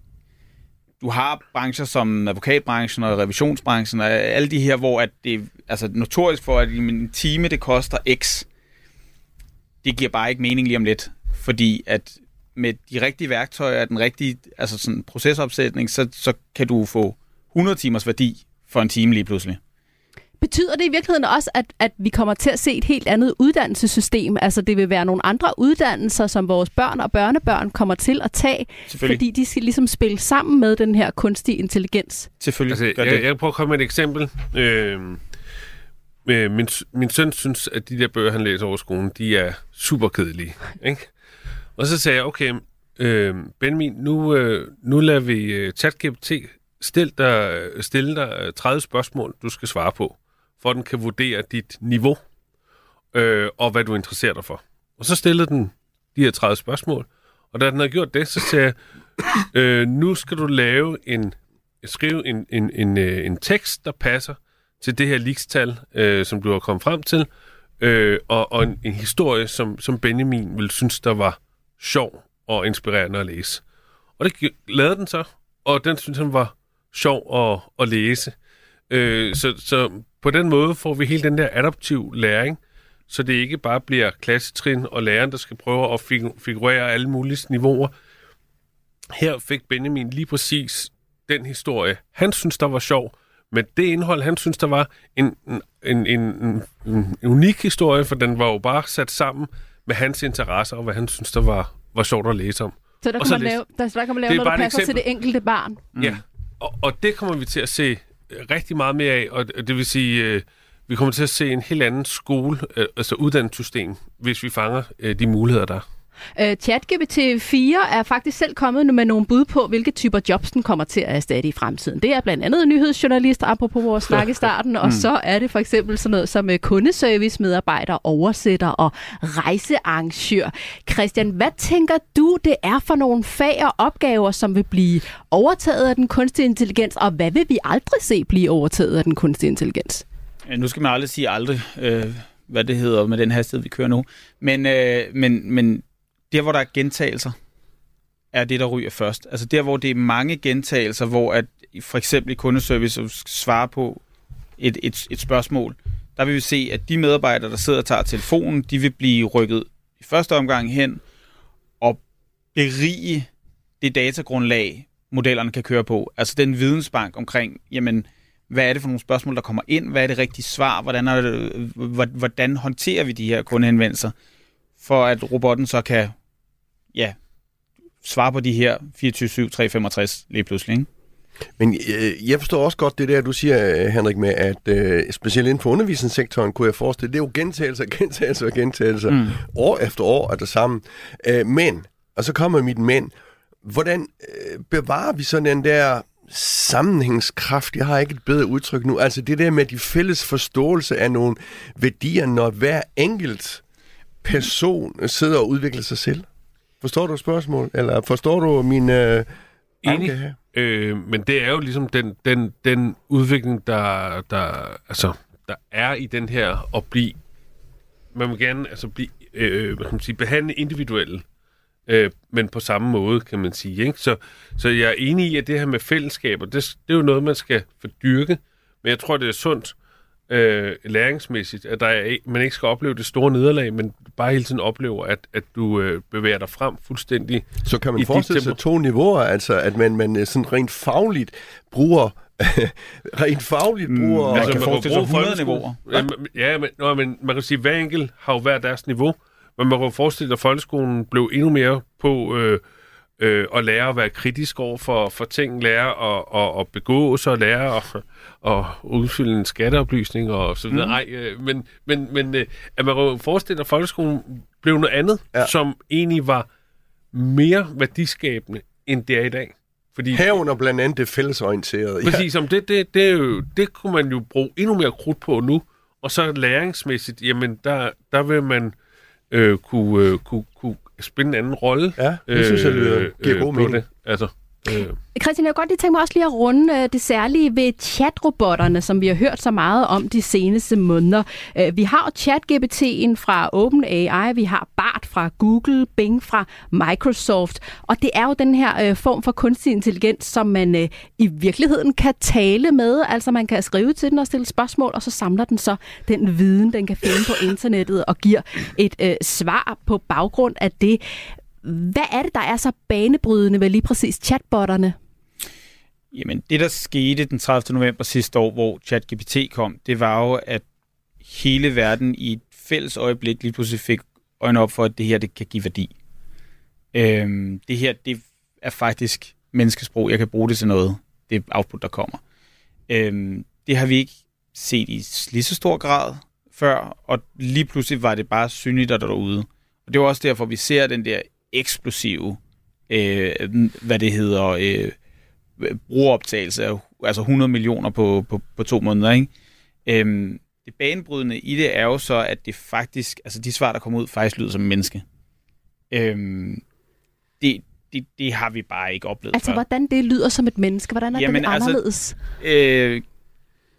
du har brancher som advokatbranchen og revisionsbranchen og alle de her, hvor at det er altså, notorisk for, at en time det koster x. Det giver bare ikke mening lige om lidt, fordi at med de rigtige værktøjer og den rigtige altså sådan procesopsætning, så, så kan du få 100 timers værdi for en time lige pludselig. Betyder det i virkeligheden også, at, at vi kommer til at se et helt andet uddannelsessystem? Altså det vil være nogle andre uddannelser, som vores børn og børnebørn kommer til at tage, fordi de skal ligesom spille sammen med den her kunstige intelligens. Selvfølgelig Altså, jeg, jeg prøver at komme med et eksempel. Øh, øh, min, min søn synes, at de der bøger, han læser over skolen, de er super kedelige. Ikke? Og så sagde jeg, okay, øh, Benjamin, nu, øh, nu lader vi uh, ChatGPT stille dig, stille dig øh, 30 spørgsmål, du skal svare på, for at den kan vurdere dit niveau øh, og hvad du interesserer dig for. Og så stillede den de her 30 spørgsmål, og da den havde gjort det, så sagde jeg, øh, nu skal du lave en, skrive en, en, en, øh, en tekst, der passer til det her likstal, øh, som du har kommet frem til, øh, og, og en, en historie, som, som Benjamin ville synes, der var sjov og inspirerende at læse. Og det lavede den så, og den synes han var sjov at, at læse. Øh, så, så på den måde får vi hele den der adaptiv læring, så det ikke bare bliver klassetrin og læreren, der skal prøve at figu- figurere alle mulige niveauer. Her fik Benjamin lige præcis den historie, han synes, der var sjov, men det indhold, han synes, der var en, en, en, en, en, unik historie, for den var jo bare sat sammen med hans interesser, og hvad han synes, der var, var sjovt at læse om. Så der kan, man læs- lave, der, der kan man lave noget, der passer til det enkelte barn. Mm. Ja, og, og det kommer vi til at se rigtig meget mere af, og det vil sige, øh, vi kommer til at se en helt anden skole, øh, altså uddannelsessystem, hvis vi fanger øh, de muligheder, der Uh, ChatGPT 4 er faktisk selv kommet med nogle bud på, hvilke typer jobs den kommer til at erstatte i fremtiden. Det er blandt andet nyhedsjournalist, apropos vores snak i starten, [LAUGHS] og så er det for eksempel sådan noget som øh, kundeservice, medarbejder, oversætter og rejsearrangør. Christian, hvad tænker du, det er for nogle fag og opgaver, som vil blive overtaget af den kunstige intelligens, og hvad vil vi aldrig se blive overtaget af den kunstige intelligens? Ja, Nu skal man aldrig sige aldrig, øh, hvad det hedder med den hastighed, vi kører nu. Men, øh, men, men der, hvor der er gentagelser, er det, der ryger først. Altså der, hvor det er mange gentagelser, hvor at for eksempel i kundeservice svarer på et, et, et spørgsmål, der vil vi se, at de medarbejdere, der sidder og tager telefonen, de vil blive rykket i første omgang hen og berige det datagrundlag, modellerne kan køre på. Altså den vidensbank omkring, jamen, hvad er det for nogle spørgsmål, der kommer ind? Hvad er det rigtige svar? Hvordan, er det, øh, hvordan håndterer vi de her kundehenvendelser? For at robotten så kan ja, svare på de her 24-7-365 lige pludselig. Ikke? Men øh, jeg forstår også godt det der, du siger, øh, Henrik, med at øh, specielt inden for undervisningssektoren, kunne jeg forestille, det er jo gentagelser, gentagelser og gentagelser, mm. år efter år er det samme. Øh, men, og så kommer mit men, hvordan øh, bevarer vi sådan den der sammenhængskraft, jeg har ikke et bedre udtryk nu, altså det der med de fælles forståelse af nogle værdier, når hver enkelt person sidder og udvikler sig selv. Forstår du spørgsmålet? Eller forstår du min øh, Enig. her? Øh, men det er jo ligesom den, den, den udvikling, der, der, altså, der er i den her at blive, man vil gerne altså blive, øh, hvad kan man sige, behandle individuelle, øh, men på samme måde, kan man sige. Ikke? Så, så jeg er enig i, at det her med fællesskaber, det, det er jo noget, man skal fordyrke, men jeg tror, det er sundt øh, læringsmæssigt, at der er, man ikke skal opleve det store nederlag, men bare hele tiden oplever, at, at du øh, bevæger dig frem fuldstændig Så kan man forestille sig to niveauer, altså at man, man øh, sådan rent fagligt bruger [LAUGHS] rent fagligt bruger... man Altså, kan man må forestille sig bruge 100 folkeskolen- niveauer. Ja, men, ja, men, nå, men man kan sige, at hver enkelt har jo hver deres niveau. Men man kan forestille sig, at folkeskolen blev endnu mere på øh, øh, at lære at være kritisk over for, for ting, lære at, at, at begå sig, lære at, at udfylde en skatteoplysning og så videre. Mm. Ej, øh, men, men, men øh, at man kan jo forestille sig, at folkeskolen blev noget andet, Ja. som egentlig var mere værdiskabende, end det er i dag. Fordi Herunder blandt andet det fællesorienterede. Præcis, om det, det, det, jo, det kunne man jo bruge endnu mere krudt på nu. Og så læringsmæssigt, jamen der, der vil man øh, kunne, øh, kunne, kunne spille en anden rolle. Ja, det synes jeg lyder, giver god på mening. Det. Altså, Øh. Christian, jeg kunne godt lige tænke mig også lige at runde øh, det særlige ved chatrobotterne, som vi har hørt så meget om de seneste måneder. Øh, vi har jo ChatGPT'en fra OpenAI, vi har BART fra Google, Bing fra Microsoft, og det er jo den her øh, form for kunstig intelligens, som man øh, i virkeligheden kan tale med, altså man kan skrive til den og stille spørgsmål, og så samler den så den viden, den kan finde på internettet og giver et øh, svar på baggrund af det. Hvad er det, der er så banebrydende ved lige præcis chatbotterne? Jamen, det der skete den 30. november sidste år, hvor ChatGPT kom, det var jo, at hele verden i et fælles øjeblik lige pludselig fik øjnene op for, at det her det kan give værdi. Øhm, det her, det er faktisk menneskesprog. Jeg kan bruge det til noget. Det output, der kommer. Øhm, det har vi ikke set i lige så stor grad før, og lige pludselig var det bare synligt derude. Og det var også derfor, vi ser den der eksplosive, øh, hvad det hedder, øh, brugeroptagelse af altså 100 millioner på, på, på to måneder. Ikke? Øhm, det banebrydende i det er jo så, at det faktisk, altså de svar, der kommer ud, faktisk lyder som menneske. Øhm, det, det, det har vi bare ikke oplevet Altså, før. hvordan det lyder som et menneske? Hvordan er Jamen, det altså, anderledes? Øh,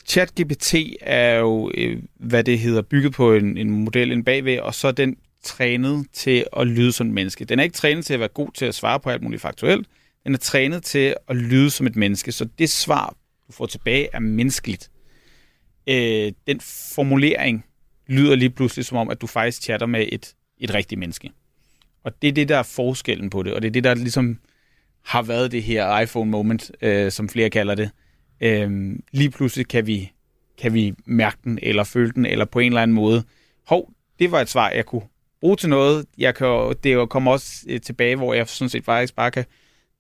ChatGPT er jo, øh, hvad det hedder, bygget på en, en model en bagved, og så den trænet til at lyde som et menneske. Den er ikke trænet til at være god til at svare på alt muligt faktuelt. Den er trænet til at lyde som et menneske, så det svar, du får tilbage, er menneskeligt. Øh, den formulering lyder lige pludselig som om, at du faktisk chatter med et, et rigtigt menneske. Og det er det, der er forskellen på det, og det er det, der ligesom har været det her iPhone-moment, øh, som flere kalder det. Øh, lige pludselig kan vi, kan vi mærke den, eller føle den, eller på en eller anden måde, hov, det var et svar, jeg kunne bruge til noget. Jeg kan, det kommer også øh, tilbage, hvor jeg sådan set faktisk bare kan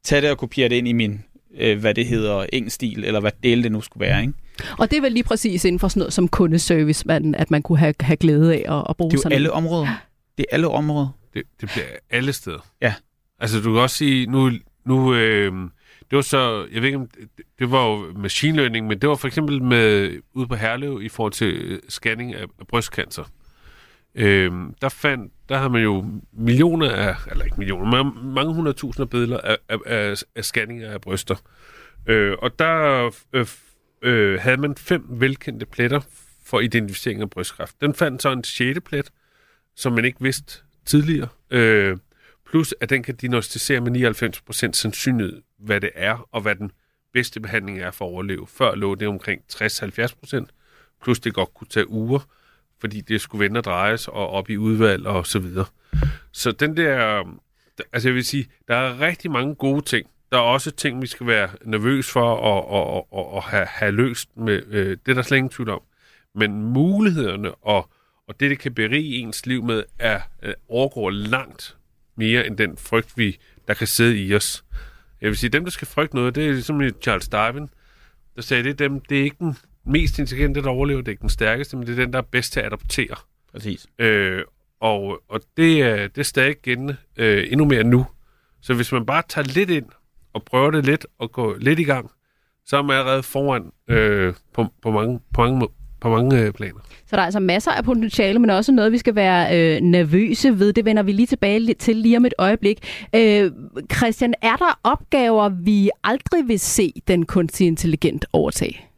tage det og kopiere det ind i min, øh, hvad det hedder, engelsk-stil, eller hvad del det nu skulle være. Ikke? Og det er vel lige præcis inden for sådan noget som kundeservice, man, at man kunne have, have glæde af at, at bruge Det er jo sådan alle en. områder. Det er alle områder. Det, det bliver alle steder. Ja. Altså, du kan også sige, nu, nu øh, det var så, jeg ved ikke om, det, det var jo machine learning, men det var for eksempel med, ude på Herlev i forhold til øh, scanning af, af brystcancer. Øh, der fandt, der har man jo millioner af, eller ikke millioner, men mange hundredtusinder billeder af, af, af, af scanninger af bryster. Øh, og der øh, øh, havde man fem velkendte pletter for identificering af brystkræft. Den fandt så en sjette plet, som man ikke vidste tidligere. Øh, plus at den kan diagnostisere med 99% sandsynlighed, hvad det er, og hvad den bedste behandling er for at overleve. Før lå det omkring 60-70%, plus det godt kunne tage uger, fordi det skulle vende og drejes og op i udvalg og så videre. Så den der, altså jeg vil sige, der er rigtig mange gode ting. Der er også ting, vi skal være nervøs for og, og, og, og have, have løst. Med, øh, det er der slet ingen tvivl om. Men mulighederne og, og det, det kan berige ens liv med, er, øh, overgår langt mere end den frygt, vi, der kan sidde i os. Jeg vil sige, dem, der skal frygte noget, det er ligesom Charles Darwin, der sagde, det er dem, det er ikke den mest intelligente, der overlever, det er ikke den stærkeste, men det er den, der er bedst til at adoptere. Præcis. Øh, og, og det, er, det er stadig gældende øh, endnu mere nu. Så hvis man bare tager lidt ind og prøver det lidt og går lidt i gang, så er man allerede foran øh, på, på mange, på mange, må- på mange øh, planer. Så der er altså masser af potentiale, men også noget, vi skal være øh, nervøse ved. Det vender vi lige tilbage til lige om et øjeblik. Øh, Christian, er der opgaver, vi aldrig vil se den kunstig intelligent overtage?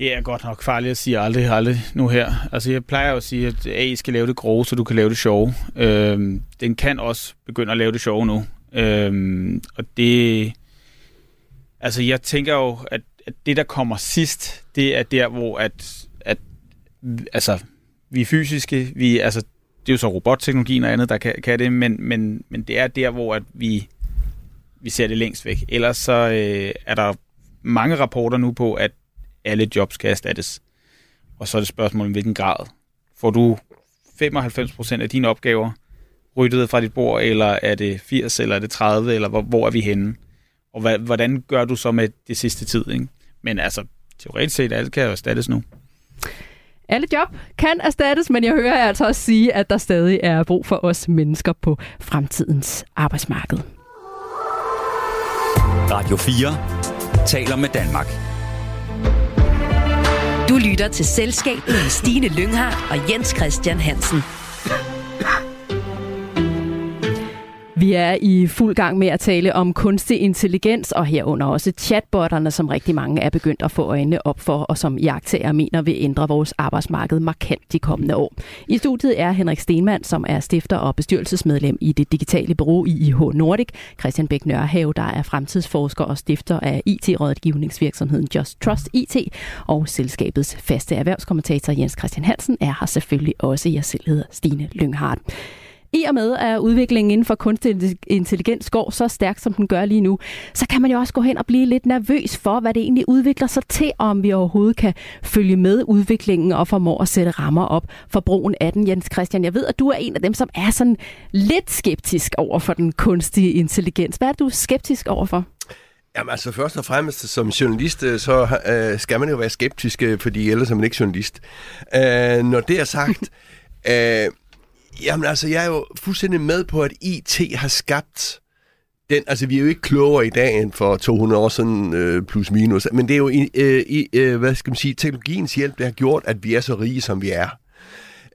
Det er godt nok farligt at sige aldrig, aldrig nu her. Altså jeg plejer jo at sige, at AI skal lave det grove, så du kan lave det sjove. Øhm, den kan også begynde at lave det sjove nu. Øhm, og det... Altså jeg tænker jo, at, at det der kommer sidst, det er der, hvor at, at altså, vi er fysiske, vi, altså, det er jo så robotteknologien og andet, der kan, kan det, men, men, men det er der, hvor at vi, vi ser det længst væk. Ellers så øh, er der mange rapporter nu på, at alle jobs kan erstattes. Og så er det spørgsmålet, om hvilken grad. Får du 95% af dine opgaver ryddet fra dit bord, eller er det 80, eller er det 30, eller hvor, hvor er vi henne? Og hvad, hvordan gør du så med det sidste tid? Ikke? Men altså, teoretisk set, alt kan jo erstattes nu. Alle job kan erstattes, men jeg hører jer altså også sige, at der stadig er brug for os mennesker på fremtidens arbejdsmarked. Radio 4 taler med Danmark. Du lytter til Selskabet med Stine Lynghardt og Jens Christian Hansen. Vi er i fuld gang med at tale om kunstig intelligens, og herunder også chatbotterne, som rigtig mange er begyndt at få øjnene op for, og som jagttager mener vil ændre vores arbejdsmarked markant de kommende år. I studiet er Henrik Stenmann, som er stifter og bestyrelsesmedlem i det digitale bureau i IH Nordic, Christian Bæk Nørhave, der er fremtidsforsker og stifter af IT-rådgivningsvirksomheden Just Trust IT, og selskabets faste erhvervskommentator Jens Christian Hansen er her selvfølgelig også. Jeg selv hedder Stine Lynghardt. I og med, at udviklingen inden for kunstig intelligens går så stærkt, som den gør lige nu, så kan man jo også gå hen og blive lidt nervøs for, hvad det egentlig udvikler sig til, og om vi overhovedet kan følge med udviklingen og formå at sætte rammer op for brugen af den. Jens Christian, jeg ved, at du er en af dem, som er sådan lidt skeptisk over for den kunstige intelligens. Hvad er du skeptisk overfor? Jamen altså først og fremmest som journalist, øh, så øh, skal man jo være skeptisk, øh, fordi ellers er man ikke journalist. Øh, når det er sagt, [LAUGHS] øh, Jamen altså, jeg er jo fuldstændig med på, at IT har skabt den, altså vi er jo ikke klogere i dag end for 200 år siden øh, plus minus, men det er jo i, øh, i øh, hvad skal man sige, teknologiens hjælp, der har gjort, at vi er så rige, som vi er.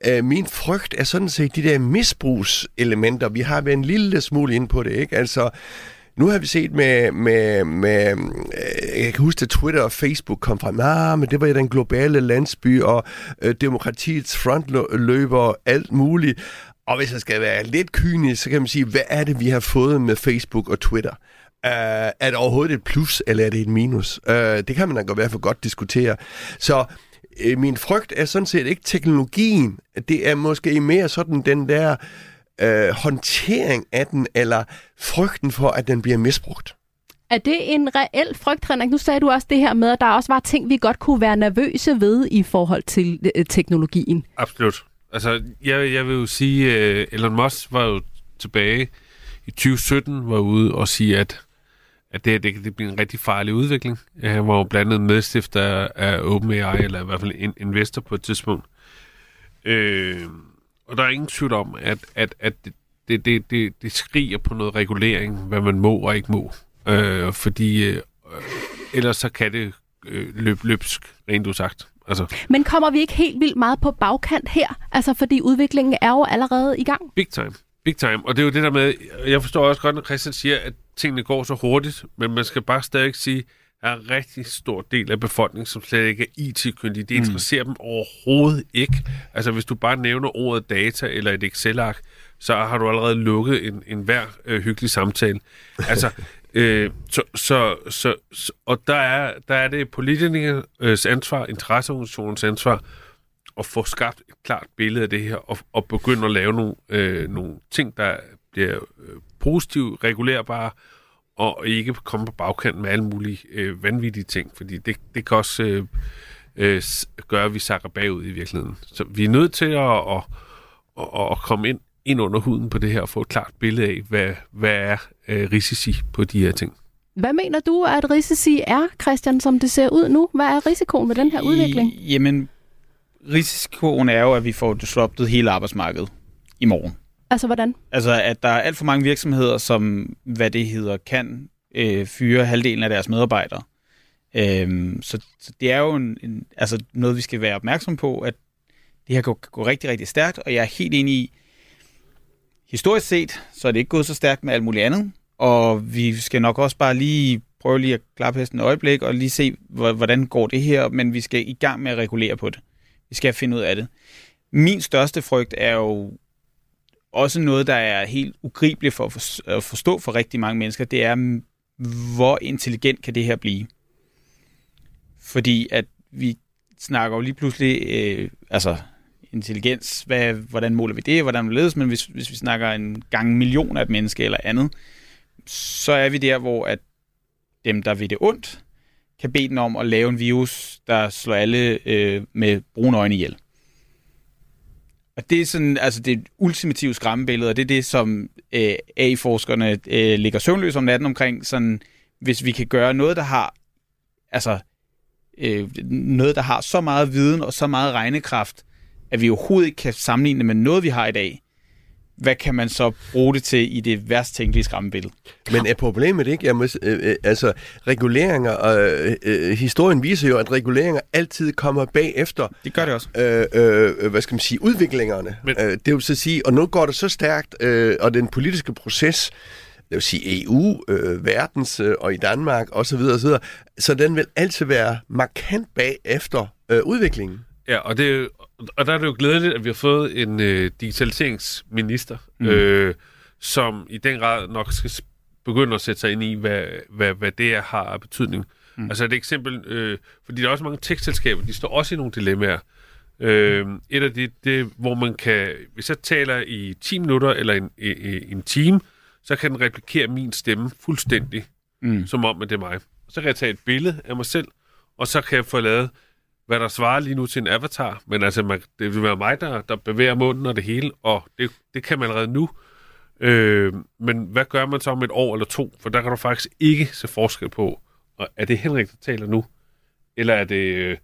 Øh, min frygt er sådan set de der misbrugselementer. Vi har været en lille smule ind på det, ikke? Altså, nu har vi set med, med, med øh, jeg kan huske, at Twitter og Facebook kom frem, nah, men det var jo den globale landsby, og øh, demokratiets frontløber og alt muligt. Og hvis jeg skal være lidt kynisk, så kan man sige, hvad er det, vi har fået med Facebook og Twitter? Uh, er det overhovedet et plus, eller er det et minus? Uh, det kan man da i hvert fald godt diskutere. Så uh, min frygt er sådan set ikke teknologien. Det er måske mere sådan den der øh, håndtering af den, eller frygten for, at den bliver misbrugt. Er det en reel frygt, Henrik? Nu sagde du også det her med, at der også var ting, vi godt kunne være nervøse ved i forhold til øh, teknologien. Absolut. Altså, jeg, jeg vil jo sige, at uh, Elon Musk var jo tilbage i 2017, var ude og sige, at, at det, det kan blive en rigtig farlig udvikling. Han var jo blandt andet medstifter af OpenAI, eller i hvert fald en investor på et tidspunkt. Øh, og der er ingen tvivl om, at, at, at det, det, det, det skriger på noget regulering, hvad man må og ikke må. Øh, fordi øh, ellers så kan det øh, løbe løbsk, rent sagt. Altså. Men kommer vi ikke helt vildt meget på bagkant her? Altså, fordi udviklingen er jo allerede i gang. Big time. Big time. Og det er jo det der med, jeg forstår også godt, når Christian siger, at tingene går så hurtigt, men man skal bare stadig sige, er en rigtig stor del af befolkningen, som slet ikke er IT-kyndige. Det mm. interesserer mm. dem overhovedet ikke. Altså, hvis du bare nævner ordet data eller et Excel-ark, så har du allerede lukket en, en hver øh, hyggelig samtale. [LAUGHS] Altså, øh, så, så, så, så, og der er, der er det politikernes ansvar, interesseorganisationens ansvar, at få skabt et klart billede af det her, og, og begynde at lave nogle, øh, nogle ting, der bliver øh, positivt regulerbare, og ikke komme på bagkant med alle mulige øh, vanvittige ting, fordi det, det kan også øh, øh, gøre, at vi sakker bagud i virkeligheden. Så vi er nødt til at, at, at, at komme ind, ind under huden på det her og få et klart billede af, hvad, hvad er øh, risici på de her ting. Hvad mener du, at risici er, Christian, som det ser ud nu? Hvad er risikoen med den her udvikling? I, jamen, risikoen er jo, at vi får disruptet hele arbejdsmarkedet i morgen. Altså hvordan? Altså, at der er alt for mange virksomheder, som, hvad det hedder, kan øh, fyre halvdelen af deres medarbejdere. Øhm, så, så det er jo en, en, altså noget, vi skal være opmærksom på, at det her kan gå rigtig, rigtig stærkt, og jeg er helt enig i, historisk set, så er det ikke gået så stærkt med alt muligt andet, og vi skal nok også bare lige prøve lige at klappe hesten et øjeblik, og lige se, hvordan går det her, men vi skal i gang med at regulere på det. Vi skal finde ud af det. Min største frygt er jo også noget, der er helt ugribeligt for at forstå for rigtig mange mennesker, det er, hvor intelligent kan det her blive? Fordi at vi snakker jo lige pludselig, øh, altså intelligens, hvad, hvordan måler vi det, hvordan vi ledes, men hvis, hvis vi snakker en gang million af et menneske eller andet, så er vi der, hvor at dem, der vil det ondt, kan bede den om at lave en virus, der slår alle øh, med brune øjne ihjel. Og det er sådan, altså det ultimative skræmmebillede, og det er det, som øh, AI-forskerne øh, ligger søvnløse om natten omkring, sådan, hvis vi kan gøre noget, der har, altså, øh, noget, der har så meget viden og så meget regnekraft, at vi overhovedet ikke kan sammenligne med noget, vi har i dag, hvad kan man så bruge det til i det værst tænkelige skræmmebillede? Men er problemet ikke, jeg må, øh, øh, altså reguleringer, og øh, øh, historien viser jo, at reguleringer altid kommer bagefter, Det gør det også. øh, øh, hvad skal man sige, udviklingerne. Men- Men... Øh, det vil så sige, og nu går det så stærkt, øh, og den politiske proces, det vil sige EU, øh, verdens øh, og i Danmark osv., osv., så den vil altid være markant bagefter øh, udviklingen. Ja, og, det, og der er det jo glædeligt, at vi har fået en øh, digitaliseringsminister, mm. øh, som i den grad nok skal begynde at sætte sig ind i, hvad, hvad, hvad det er, har af betydning. Mm. Altså et eksempel, øh, fordi der er også mange tekstselskaber, de står også i nogle dilemmaer. Øh, et af de, det, hvor man kan, hvis jeg taler i 10 minutter eller en, i, i, en time, så kan den replikere min stemme fuldstændig, Mm. som om, at det er mig. Så kan jeg tage et billede af mig selv, og så kan jeg få lavet, hvad der svarer lige nu til en avatar. Men altså, man, det vil være mig, der, der bevæger munden og det hele, og det, det kan man allerede nu. Øh, men hvad gør man så om et år eller to? For der kan du faktisk ikke se forskel på, og er det Henrik, der taler nu? Eller er det, øh,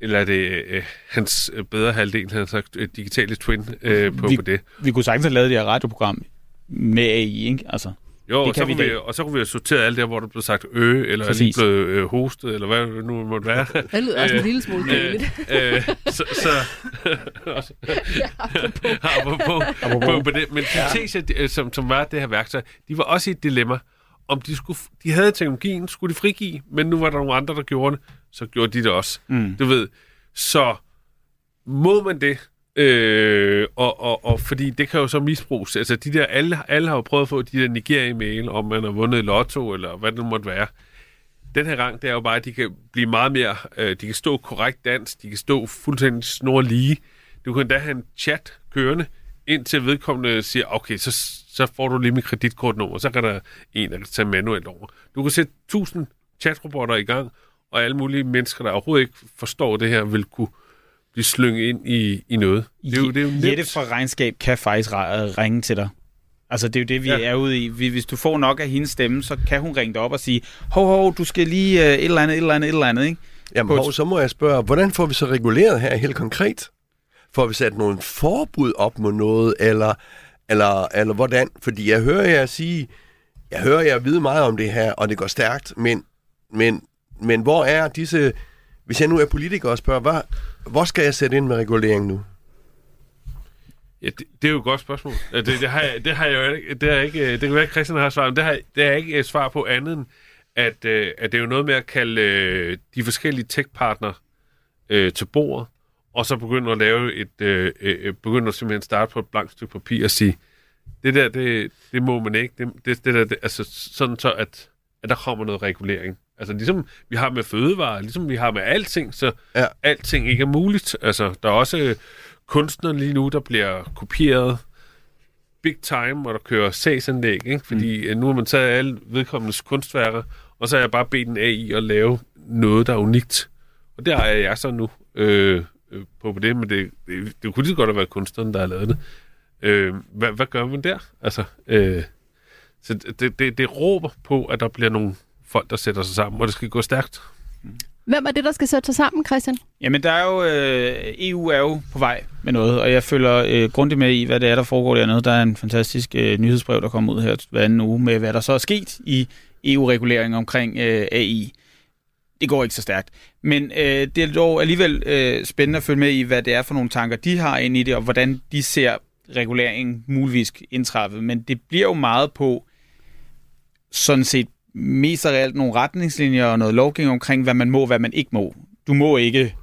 eller er det øh, hans øh, bedre halvdel, hans øh, digitale twin øh, på, Vi- på det? Vi kunne sagtens have lavet det her radioprogram med AI, ikke? Altså, Jo, Det og kan så, vi kunne vi, og så kunne vi have sorteret alt det, hvor der blev sagt ø, eller er lige Præcis. blevet øh, hostet, eller hvad det nu måtte være. Det lyder også en Øh, lille smule kedeligt. øh, så, så [LAUGHS] apropos, apropos på det. Men Syntesia, ja. som, som var det her værktøj, de var også i et dilemma, om de skulle, de havde teknologien, skulle de frigive, men nu var der nogle andre, der gjorde det, så gjorde de det også. Mm. Du ved, så må man det, øh, og, og, og fordi det kan jo så misbruges. Altså de der, alle, alle har jo prøvet at få de der Nigeria-mail, om man har vundet lotto, eller hvad det nu måtte være. Den her gang, det er jo bare, at de kan blive meget mere, øh, de kan stå korrekt dansk, de kan stå fuldstændig snorlige. Du kan endda have en chat kørende, indtil vedkommende siger, okay, så, så får du lige mit kreditkortnummer, så kan der en, der kan tage manuelt over. Du kan sætte tusind chatrobotter i gang, og alle mulige mennesker, der overhovedet ikke forstår det her, vil kunne blive slynget ind i, i noget. Det er jo, det er jo nemt. Jette fra Regnskab kan faktisk ringe til dig. Altså, det er jo det, vi Ja. er ude i. Vi- Hvis du får nok af hendes stemme, så kan hun ringe dig op og sige, hov, hov, du skal lige uh, et eller andet, et eller andet, et eller andet, ikke? Jamen, hov, så må jeg spørge, hvordan får vi så reguleret her helt konkret? Får vi sat nogle forbud op mod noget, eller, eller, eller hvordan? Fordi jeg hører jer sige, jeg hører jer vide meget om det her, og det går stærkt, men, men, men hvor er disse, hvis jeg nu er politiker og spørger, hvad, hvor skal jeg sætte ind med regulering nu? Ja, det, det er jo et godt spørgsmål. Det, det, har, jeg, det har jeg jo ikke, det, er ikke, det kan være, at Christian har svar, men det har, det har jeg ikke et svar på andet end, at, øh, at det er jo noget med at kalde øh, de forskellige tech-partner øh, til bordet, og så begynde at lave et, øh, øh, begynde at simpelthen starte på et blankt stykke papir og sige, det der, det, det må man ikke. Det, det, det der, det, altså sådan så, at, at der kommer noget regulering. Altså ligesom vi har med fødevarer, ligesom vi har med alting, så Ja. alting ikke er muligt. Altså der er også øh, kunstnere lige nu, der bliver kopieret big time, og der kører sagsanlæg, ikke? Fordi mm. nu har man taget alle vedkommendes kunstværker, og så har jeg bare bedt en AI at lave noget, der er unikt. Og der er jeg så nu øh, øh, på, på det, men det, det, det kunne lige godt have været kunstneren, der har lavet det. Øh, hvad, hvad gør man der? Altså, øh, så det, det, det råber på, at der bliver nogle folk, der sætter sig sammen, og det skal gå stærkt. Hvem er det, der skal sætte sig sammen, Christian? Jamen, der er jo, øh, EU er jo på vej med noget, og jeg følger øh, grundigt med i, hvad det er, der foregår dernede. Der er en fantastisk øh, nyhedsbrev, der kommer ud her hver anden uge, med hvad der så er sket i EU-regulering omkring øh, AI. Det går ikke så stærkt. Men øh, det er dog alligevel øh, spændende at følge med i, hvad det er for nogle tanker, de har ind i det, og hvordan de ser reguleringen muligvis indtræffe. Men det bliver jo meget på sådan set mest af alt nogle retningslinjer og noget lovgivning omkring, hvad man må hvad man ikke må. Du må ikke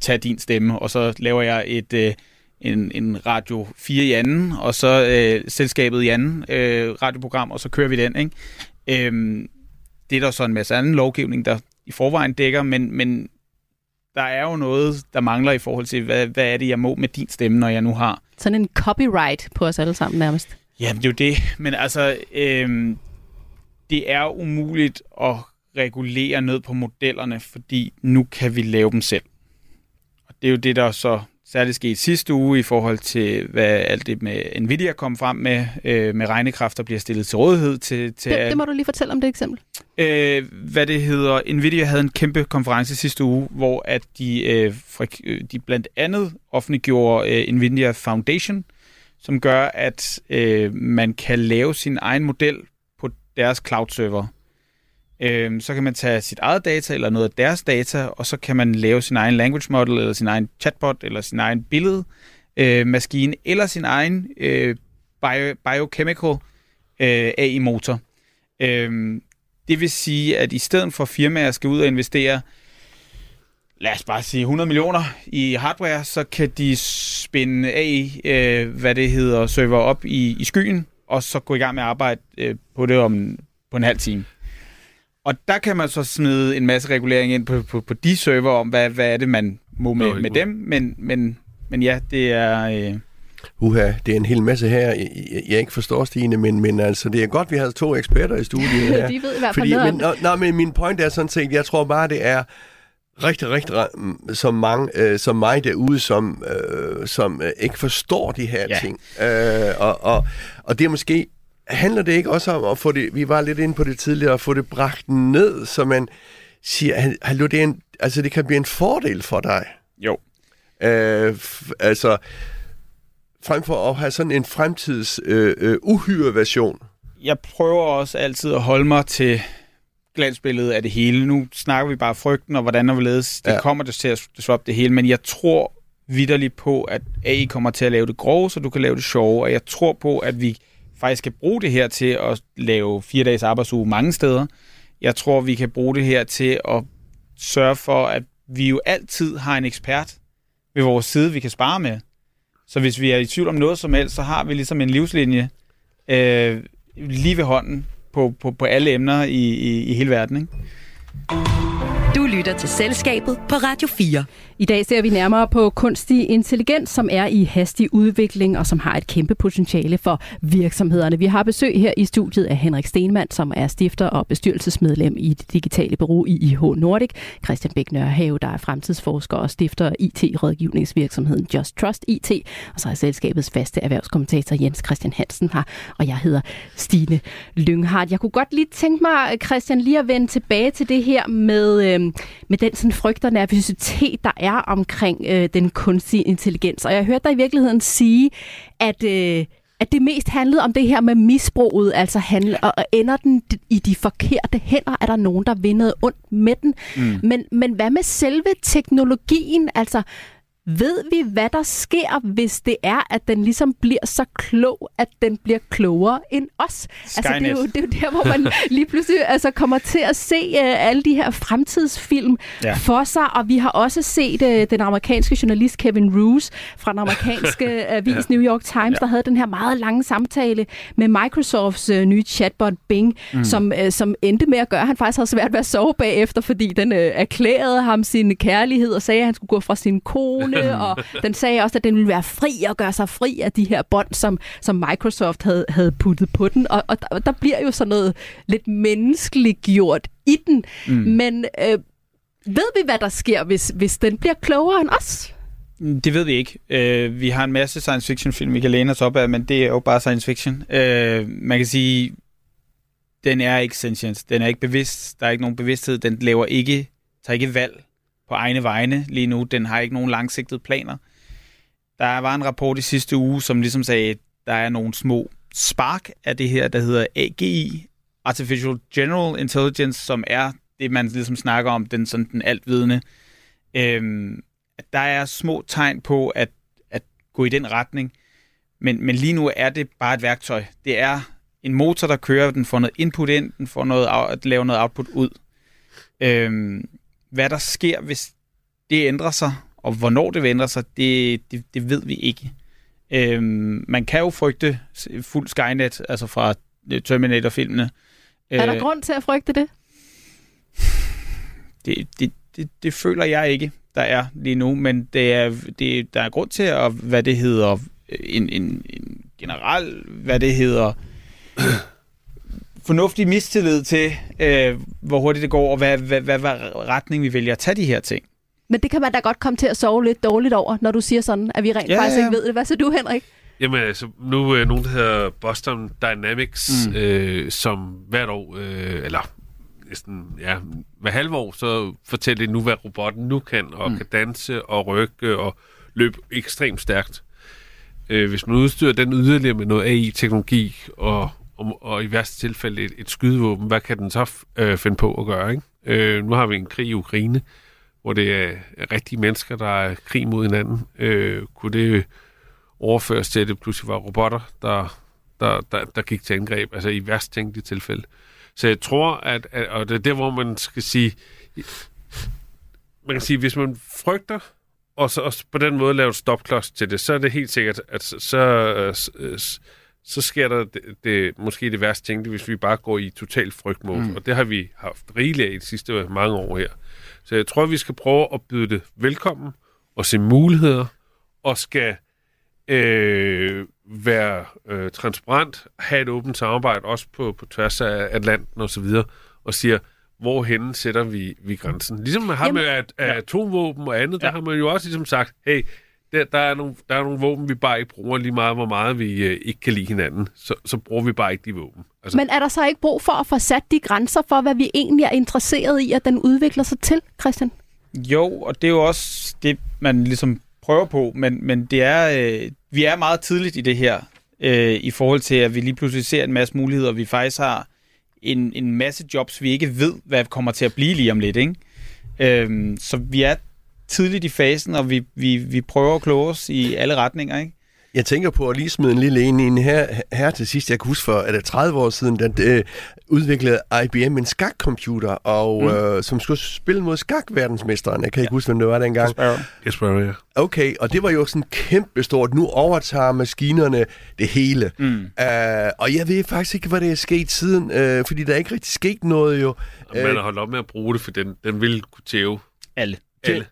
tage din stemme, og så laver jeg et øh, en, en Radio 4 i anden, og så øh, selskabet i anden øh, radioprogram, og så kører vi den. Ikke? Øhm, det er der så en masse anden lovgivning, der i forvejen dækker, men, men der er jo noget, der mangler i forhold til, hvad, hvad er det, jeg må med din stemme, når jeg nu har Sådan en copyright på os alle sammen nærmest. Jamen, det er jo det. Men altså, øhm, det er umuligt at regulere ned på modellerne, fordi nu kan vi lave dem selv. Og det er jo det, der så særligt skete sidste uge i forhold til, hvad alt det med Nvidia kom frem med, øh, med regnekraft, der bliver stillet til rådighed til, til Det, det må du lige fortælle om det eksempel. øh, hvad det hedder. Nvidia havde en kæmpe konference sidste uge, hvor at de, øh, frik- øh, de blandt andet offentliggjorde øh, Nvidia Foundation, som gør, at øh, man kan lave sin egen model deres cloud-server. Øhm, så kan man tage sit eget data eller noget af deres data, og så kan man lave sin egen language model, eller sin egen chatbot, eller sin egen billedmaskine, øh, maskine, eller sin egen øh, bio, biochemical øh, AI-motor. Øhm, det vil sige, at i stedet for firmaer skal ud og investere lad os bare sige 100 millioner i hardware, så kan de spænde af, øh, hvad det hedder, server op i, i skyen, og så gå i gang med at arbejde øh, på det om på en halv time. Og der kan man så smide en masse regulering ind på, på, på de server om, hvad, hvad er det, man må med, med dem. Men, men, men ja, det er... Øh... Uha, det er en hel masse her, jeg, jeg ikke forstår, Stine, men, men altså, det er godt, vi har to eksperter i studiet [LAUGHS] her. de ved i hvert fald Fordi, noget men, nå, nå, men min point er sådan set, jeg tror bare, det er rigtig, rigtig som mange, øh, som mig derude, som, øh, som øh, ikke forstår de her Ja. ting. Øh, og, og, og det er måske, handler det ikke også om at få det, vi var lidt inde på det tidligere, at få det bragt ned, så man siger, hallo, det, er en, altså, det kan blive en fordel for dig. Jo. Øh, altså, frem for at have sådan en fremtids øh, øh, uhyre version. Jeg prøver også altid at holde mig til glansbilledet af det hele. Nu snakker vi bare frygten og hvordan og hvorledes det ja. kommer det til at disrupte det hele, men jeg tror vidderligt på, at AI kommer til at lave det grove, så du kan lave det sjove, og jeg tror på, at vi faktisk kan bruge det her til at lave fire dages arbejdsuge mange steder. Jeg tror, vi kan bruge det her til at sørge for, at vi jo altid har en ekspert ved vores side, vi kan spare med. Så hvis vi er i tvivl om noget som helst, så har vi ligesom en livslinje øh, lige ved hånden på, på, på alle emner i, i, i hele verden. Ikke? Lytter til Selskabet på Radio 4. I dag ser vi nærmere på kunstig intelligens, som er i hastig udvikling og som har et kæmpe potentiale for virksomhederne. Vi har besøg her i studiet af Henrik Stenmann, som er stifter og bestyrelsesmedlem i det digitale bureau i IH Nordic. Christian Bæk Nørhave, der er fremtidsforsker og stifter af IT-rådgivningsvirksomheden Just Trust IT. Og så er selskabets faste erhvervskommentator Jens Christian Hansen her, og jeg hedder Stine Lynghardt. Jeg kunne godt lige tænke mig, Christian, lige at vende tilbage til det her med, øh, med den sådan frygt og nervøsitet, der er omkring øh, den kunstige intelligens. Og jeg hørte dig i virkeligheden sige, at... Øh, at det mest handlede om det her med misbruget, altså handle, og og ender den i de forkerte hænder, er der nogen, der vil noget ondt med den. Mm. Men, men hvad med selve teknologien? Altså, ved vi, hvad der sker, hvis det er, at den ligesom bliver så klog, at den bliver klogere end os? Altså, det er, jo, det er jo der, hvor man [LAUGHS] lige pludselig altså, kommer til at se uh, alle de her fremtidsfilm ja. Ja. for sig, og vi har også set uh, den amerikanske journalist Kevin Roose fra den amerikanske [LAUGHS] avis New York Times, ja. der havde den her meget lange samtale med Microsofts uh, nye chatbot Bing, mm. som, uh, som endte med at gøre, at han faktisk havde svært ved at sove bagefter, fordi den uh, erklærede ham sin kærlighed og sagde, at han skulle gå fra sin kone, [LAUGHS] og den sagde også, at den ville være fri og gøre sig fri af de her bånd, som, som Microsoft havde, havde puttet på den. Og, og der, der bliver jo sådan noget lidt menneskeligt gjort i den. Mm. Men øh, ved vi, hvad der sker, hvis, hvis den bliver klogere end os? Det ved vi ikke. Øh, vi har en masse science fiction film, vi kan læne os op af, men det er jo bare science fiction. Øh, man kan sige, den er ikke sentient. Den er ikke bevidst. Der er ikke nogen bevidsthed. Den laver ikke, tager ikke valg på egne vegne lige nu. Den har ikke nogen langsigtede planer. Der var en rapport i sidste uge, som ligesom sagde, at der er nogle små spark af det her, der hedder AGI, Artificial General Intelligence, som er det, man ligesom snakker om, den, sådan, den altvidende. Øhm, at der er små tegn på at, at gå i den retning, men, men lige nu er det bare et værktøj. Det er en motor, der kører, den får noget input ind, den får noget, at lave noget output ud. Øhm, hvad der sker, hvis det ændrer sig, og hvornår det vil ændre sig, det, det, det ved vi ikke. Øhm, man kan jo frygte fuld Skynet, altså fra Terminator-filmene. Er der Øh, grund til at frygte det? det, det, det, det føler jeg ikke, der er lige nu, men det er, det, der er grund til at, hvad det hedder, en, en, en generel, hvad det hedder, fornuftig mistillid til, øh, hvor hurtigt det går, og hvad, hvad, hvad, hvad retning vi vælger at tage de her ting. Men det kan man da godt komme til at sove lidt dårligt over, når du siger sådan, at vi rent Ja, faktisk ja. ikke ved det. Hvad siger du, Henrik? Jamen altså, nu er nogen, der hedder Boston Dynamics, Mm. øh, som hvert år, øh, eller næsten, ja, hver halve år, så fortæller de nu, hvad robotten nu kan, og mm. kan danse og rykke og løbe ekstremt stærkt. øh, hvis man udstyrer den yderligere med noget AI-teknologi, og, og, og i værste tilfælde et, et skydevåben, hvad kan den så øh, finde på at gøre? Ikke? Øh, nu har vi en krig i Ukraine, hvor det er rigtige mennesker, der er krig mod hinanden. Øh, kunne det overføres til, at det pludselig var robotter, der, der, der, der gik til angreb, altså i værst tænkelige tilfælde. Så jeg tror, at, at, og det er der, hvor man skal sige, man kan sige, hvis man frygter, og så og på den måde lave et stopklods til det, så er det helt sikkert, at så, øh, så, så øh, sker der det, det, måske det værste ting, hvis vi bare går i total frygtmode. Mm. Og det har vi haft rigeligt af i de sidste mange år her. Så jeg tror, vi skal prøve at byde det velkommen og se muligheder, og skal øh, være øh, transparent, have et åbent samarbejde, også på, på tværs af Atlanten og så videre, og siger, hvorhen sætter vi, vi grænsen? Ligesom man har Jamen, med at, at ja. atomvåben og andet, ja. der har man jo også ligesom sagt, hey, der, der, er nogle, der er nogle våben, vi bare ikke bruger lige meget, hvor meget vi øh, ikke kan lide hinanden. Så, så bruger vi bare ikke de våben. Altså. Men er der så ikke brug for at få sat de grænser for, hvad vi egentlig er interesseret i, at den udvikler sig til, Christian? Jo, og det er jo også det, man ligesom prøver på, men, men det er, øh, vi er meget tidligt i det her, øh, i forhold til, at vi lige pludselig ser en masse muligheder. Vi faktisk har en, en masse jobs, vi ikke ved, hvad kommer til at blive lige om lidt. Ikke? Øh, så vi er tidligt i fasen, og vi, vi, vi prøver at kloge os i alle retninger. Ikke? Jeg tænker på at lige smide en lille en ind her, her til sidst. Jeg kan huske for, at det 30 år siden, da øh, udviklede IBM en skakcomputer, og, mm. øh, som skulle spille mod skakverdensmesteren. Jeg kan ikke ja. huske, hvem det var dengang. Kasper, ja. Okay, og det var jo sådan kæmpe stort. Nu overtager maskinerne det hele. Mm. Uh, og jeg ved faktisk ikke, hvad det er sket siden, uh, fordi der er ikke rigtig sket noget jo. Og man har holdt op med at bruge det, for den, den vil kunne tæve alle. alle.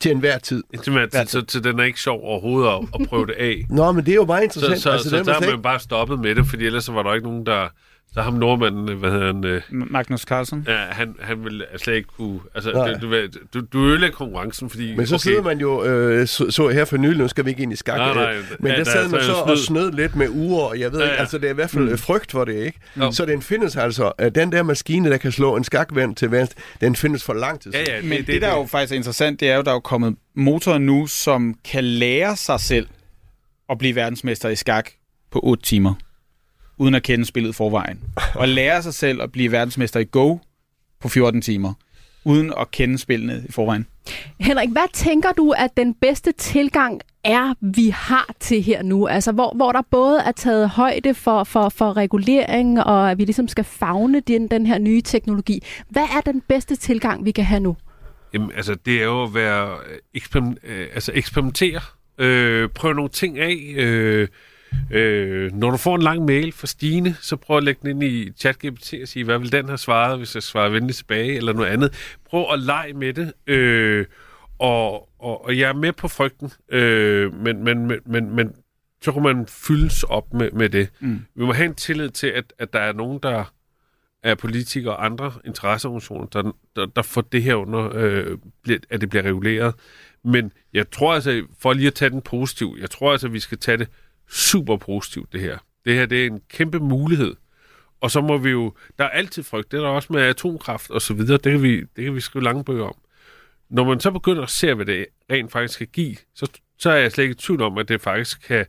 Til enhver tid. Til enhver tid, så, så den er ikke sjov overhovedet at, at prøve det af. Nå, men det er jo bare interessant. Så, så, altså, så der har man bare stoppet med det, fordi ellers så var der ikke nogen, der så ham nordmanden, hvad hedder han? Øh, Magnus Carlsen? Ja, han, han vil slet ikke kunne... Altså, du, du, du, du ødelægger konkurrencen, fordi... Men så okay, sidder man jo, øh, så, så her for nylig, nu skal vi ikke ind i skak, nej, nej, men ja, der sad man så og snød lidt med uger, og jeg ved ja, ja. ikke, altså det er i hvert fald mm. frygt for det, ikke? No. Så den findes altså, den der maskine, der kan slå en skakvend til venstre, den findes for lang tid siden. Ja, ja, det, men det, det, der det. er jo faktisk interessant, det er jo, der er jo kommet motorer nu, som kan lære sig selv at blive verdensmester i skak på 8 timer uden at kende spillet forvejen. Og lære sig selv at blive verdensmester i Go på 14 timer, uden at kende spillene i forvejen. Henrik, hvad tænker du, at den bedste tilgang er, vi har til her nu? Altså, hvor, hvor der både er taget højde for, for, for regulering, og at vi ligesom skal fagne den, den her nye teknologi. Hvad er den bedste tilgang, vi kan have nu? Jamen, altså, det er jo at være eksperim- øh, altså, eksperimentere. Øh, prøve nogle ting af. Øh, Øh, når du får en lang mail fra Stine, så prøv at lægge den ind i ChatGPT og sige, hvad vil den have svaret, hvis jeg svarer venligt tilbage, eller noget andet. Prøv at lege med det, øh, og, og, og jeg er med på frygten, øh, men, men, men, men, men så kan man fyldes op med, med det. Mm. Vi må have en tillid til, at, at der er nogen, der er politikere og andre interesseorganisationer, der, der, der får det her under, øh, at det bliver reguleret. Men jeg tror altså, for lige at tage den positiv, jeg tror altså, at vi skal tage det super positivt, det her. Det her, det er en kæmpe mulighed. Og så må vi jo... Der er altid frygt. Det er der også med atomkraft og så videre. Det kan vi, det kan vi skrive lange bøger om. Når man så begynder at se, hvad det rent faktisk kan give, så, så er jeg slet ikke i tvivl om, at det faktisk kan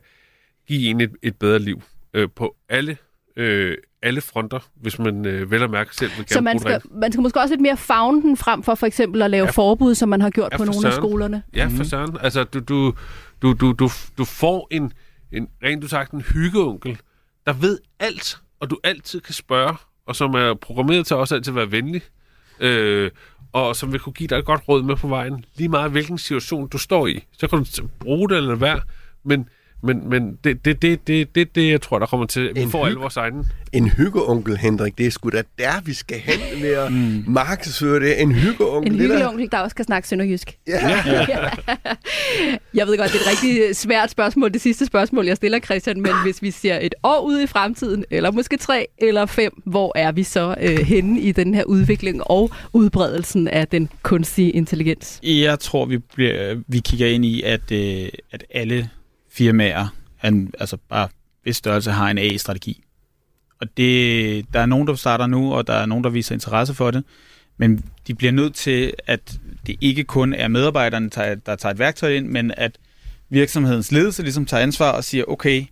give en et, et bedre liv øh, på alle, øh, alle fronter, hvis man øh, vel og mærke selv vil gerne Så man skal, man skal måske også lidt mere fagne den frem for for eksempel at lave ja, forbud, som man har gjort ja, på nogle søren. af skolerne. Ja, for mm. søren. Altså, du, du, du, du, du, du får en en rent du sagt en hyggeonkel, der ved alt, og du altid kan spørge, og som er programmeret til også altid at være venlig, øh, og som vil kunne give dig et godt råd med på vejen, lige meget hvilken situation du står i. Så kan du bruge det eller være, men men, men det, det, det, det, det, det, jeg tror, der kommer til. Vi en får alle vores egne. En hyggeonkel, Hendrik, det er sgu da der, vi skal hen med at mm. markedsføre det. En hyggeonkel. En hyggeonkel, der også skal snakke sønderjysk. Ja. [LAUGHS] ja. jeg ved godt, det er et rigtig svært spørgsmål, det sidste spørgsmål, jeg stiller, Christian, men hvis vi ser et år ud i fremtiden, eller måske tre eller fem, hvor er vi så øh, henne i den her udvikling og udbredelsen af den kunstige intelligens? Jeg tror, vi, bliver, vi kigger ind i, at, øh, at alle firmaer, en, altså bare hvis størrelse, har en AI-strategi. Og det, der er nogen, der starter nu, og der er nogen, der viser interesse for det. Men de bliver nødt til, at det ikke kun er medarbejderne, der tager et værktøj ind, men at virksomhedens ledelse ligesom tager ansvar og siger, okay,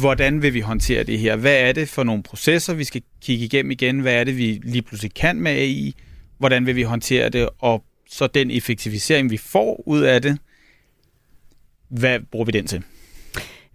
hvordan vil vi håndtere det her? Hvad er det for nogle processer, vi skal kigge igennem igen? Hvad er det, vi lige pludselig kan med AI? Hvordan vil vi håndtere det? Og så den effektivisering, vi får ud af det, hvad bruger vi den til?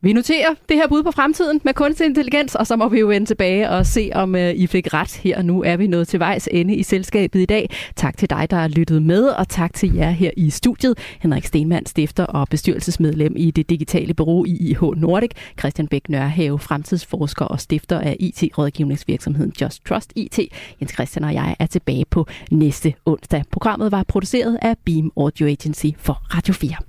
Vi noterer det her bud på fremtiden med kunstig intelligens, og så må vi jo vende tilbage og se, om øh, I fik ret her. Nu er vi nået til vejs ende i selskabet i dag. Tak til dig, der har lyttet med, og tak til jer her i studiet. Henrik Stenmann, stifter og bestyrelsesmedlem i det digitale bureau i IH Nordic. Christian Bæk Nørhave, fremtidsforsker og stifter af IT-rådgivningsvirksomheden Just Trust IT. Jens Christian og jeg er tilbage på næste onsdag. Programmet var produceret af Beam Audio Agency for Radio 4.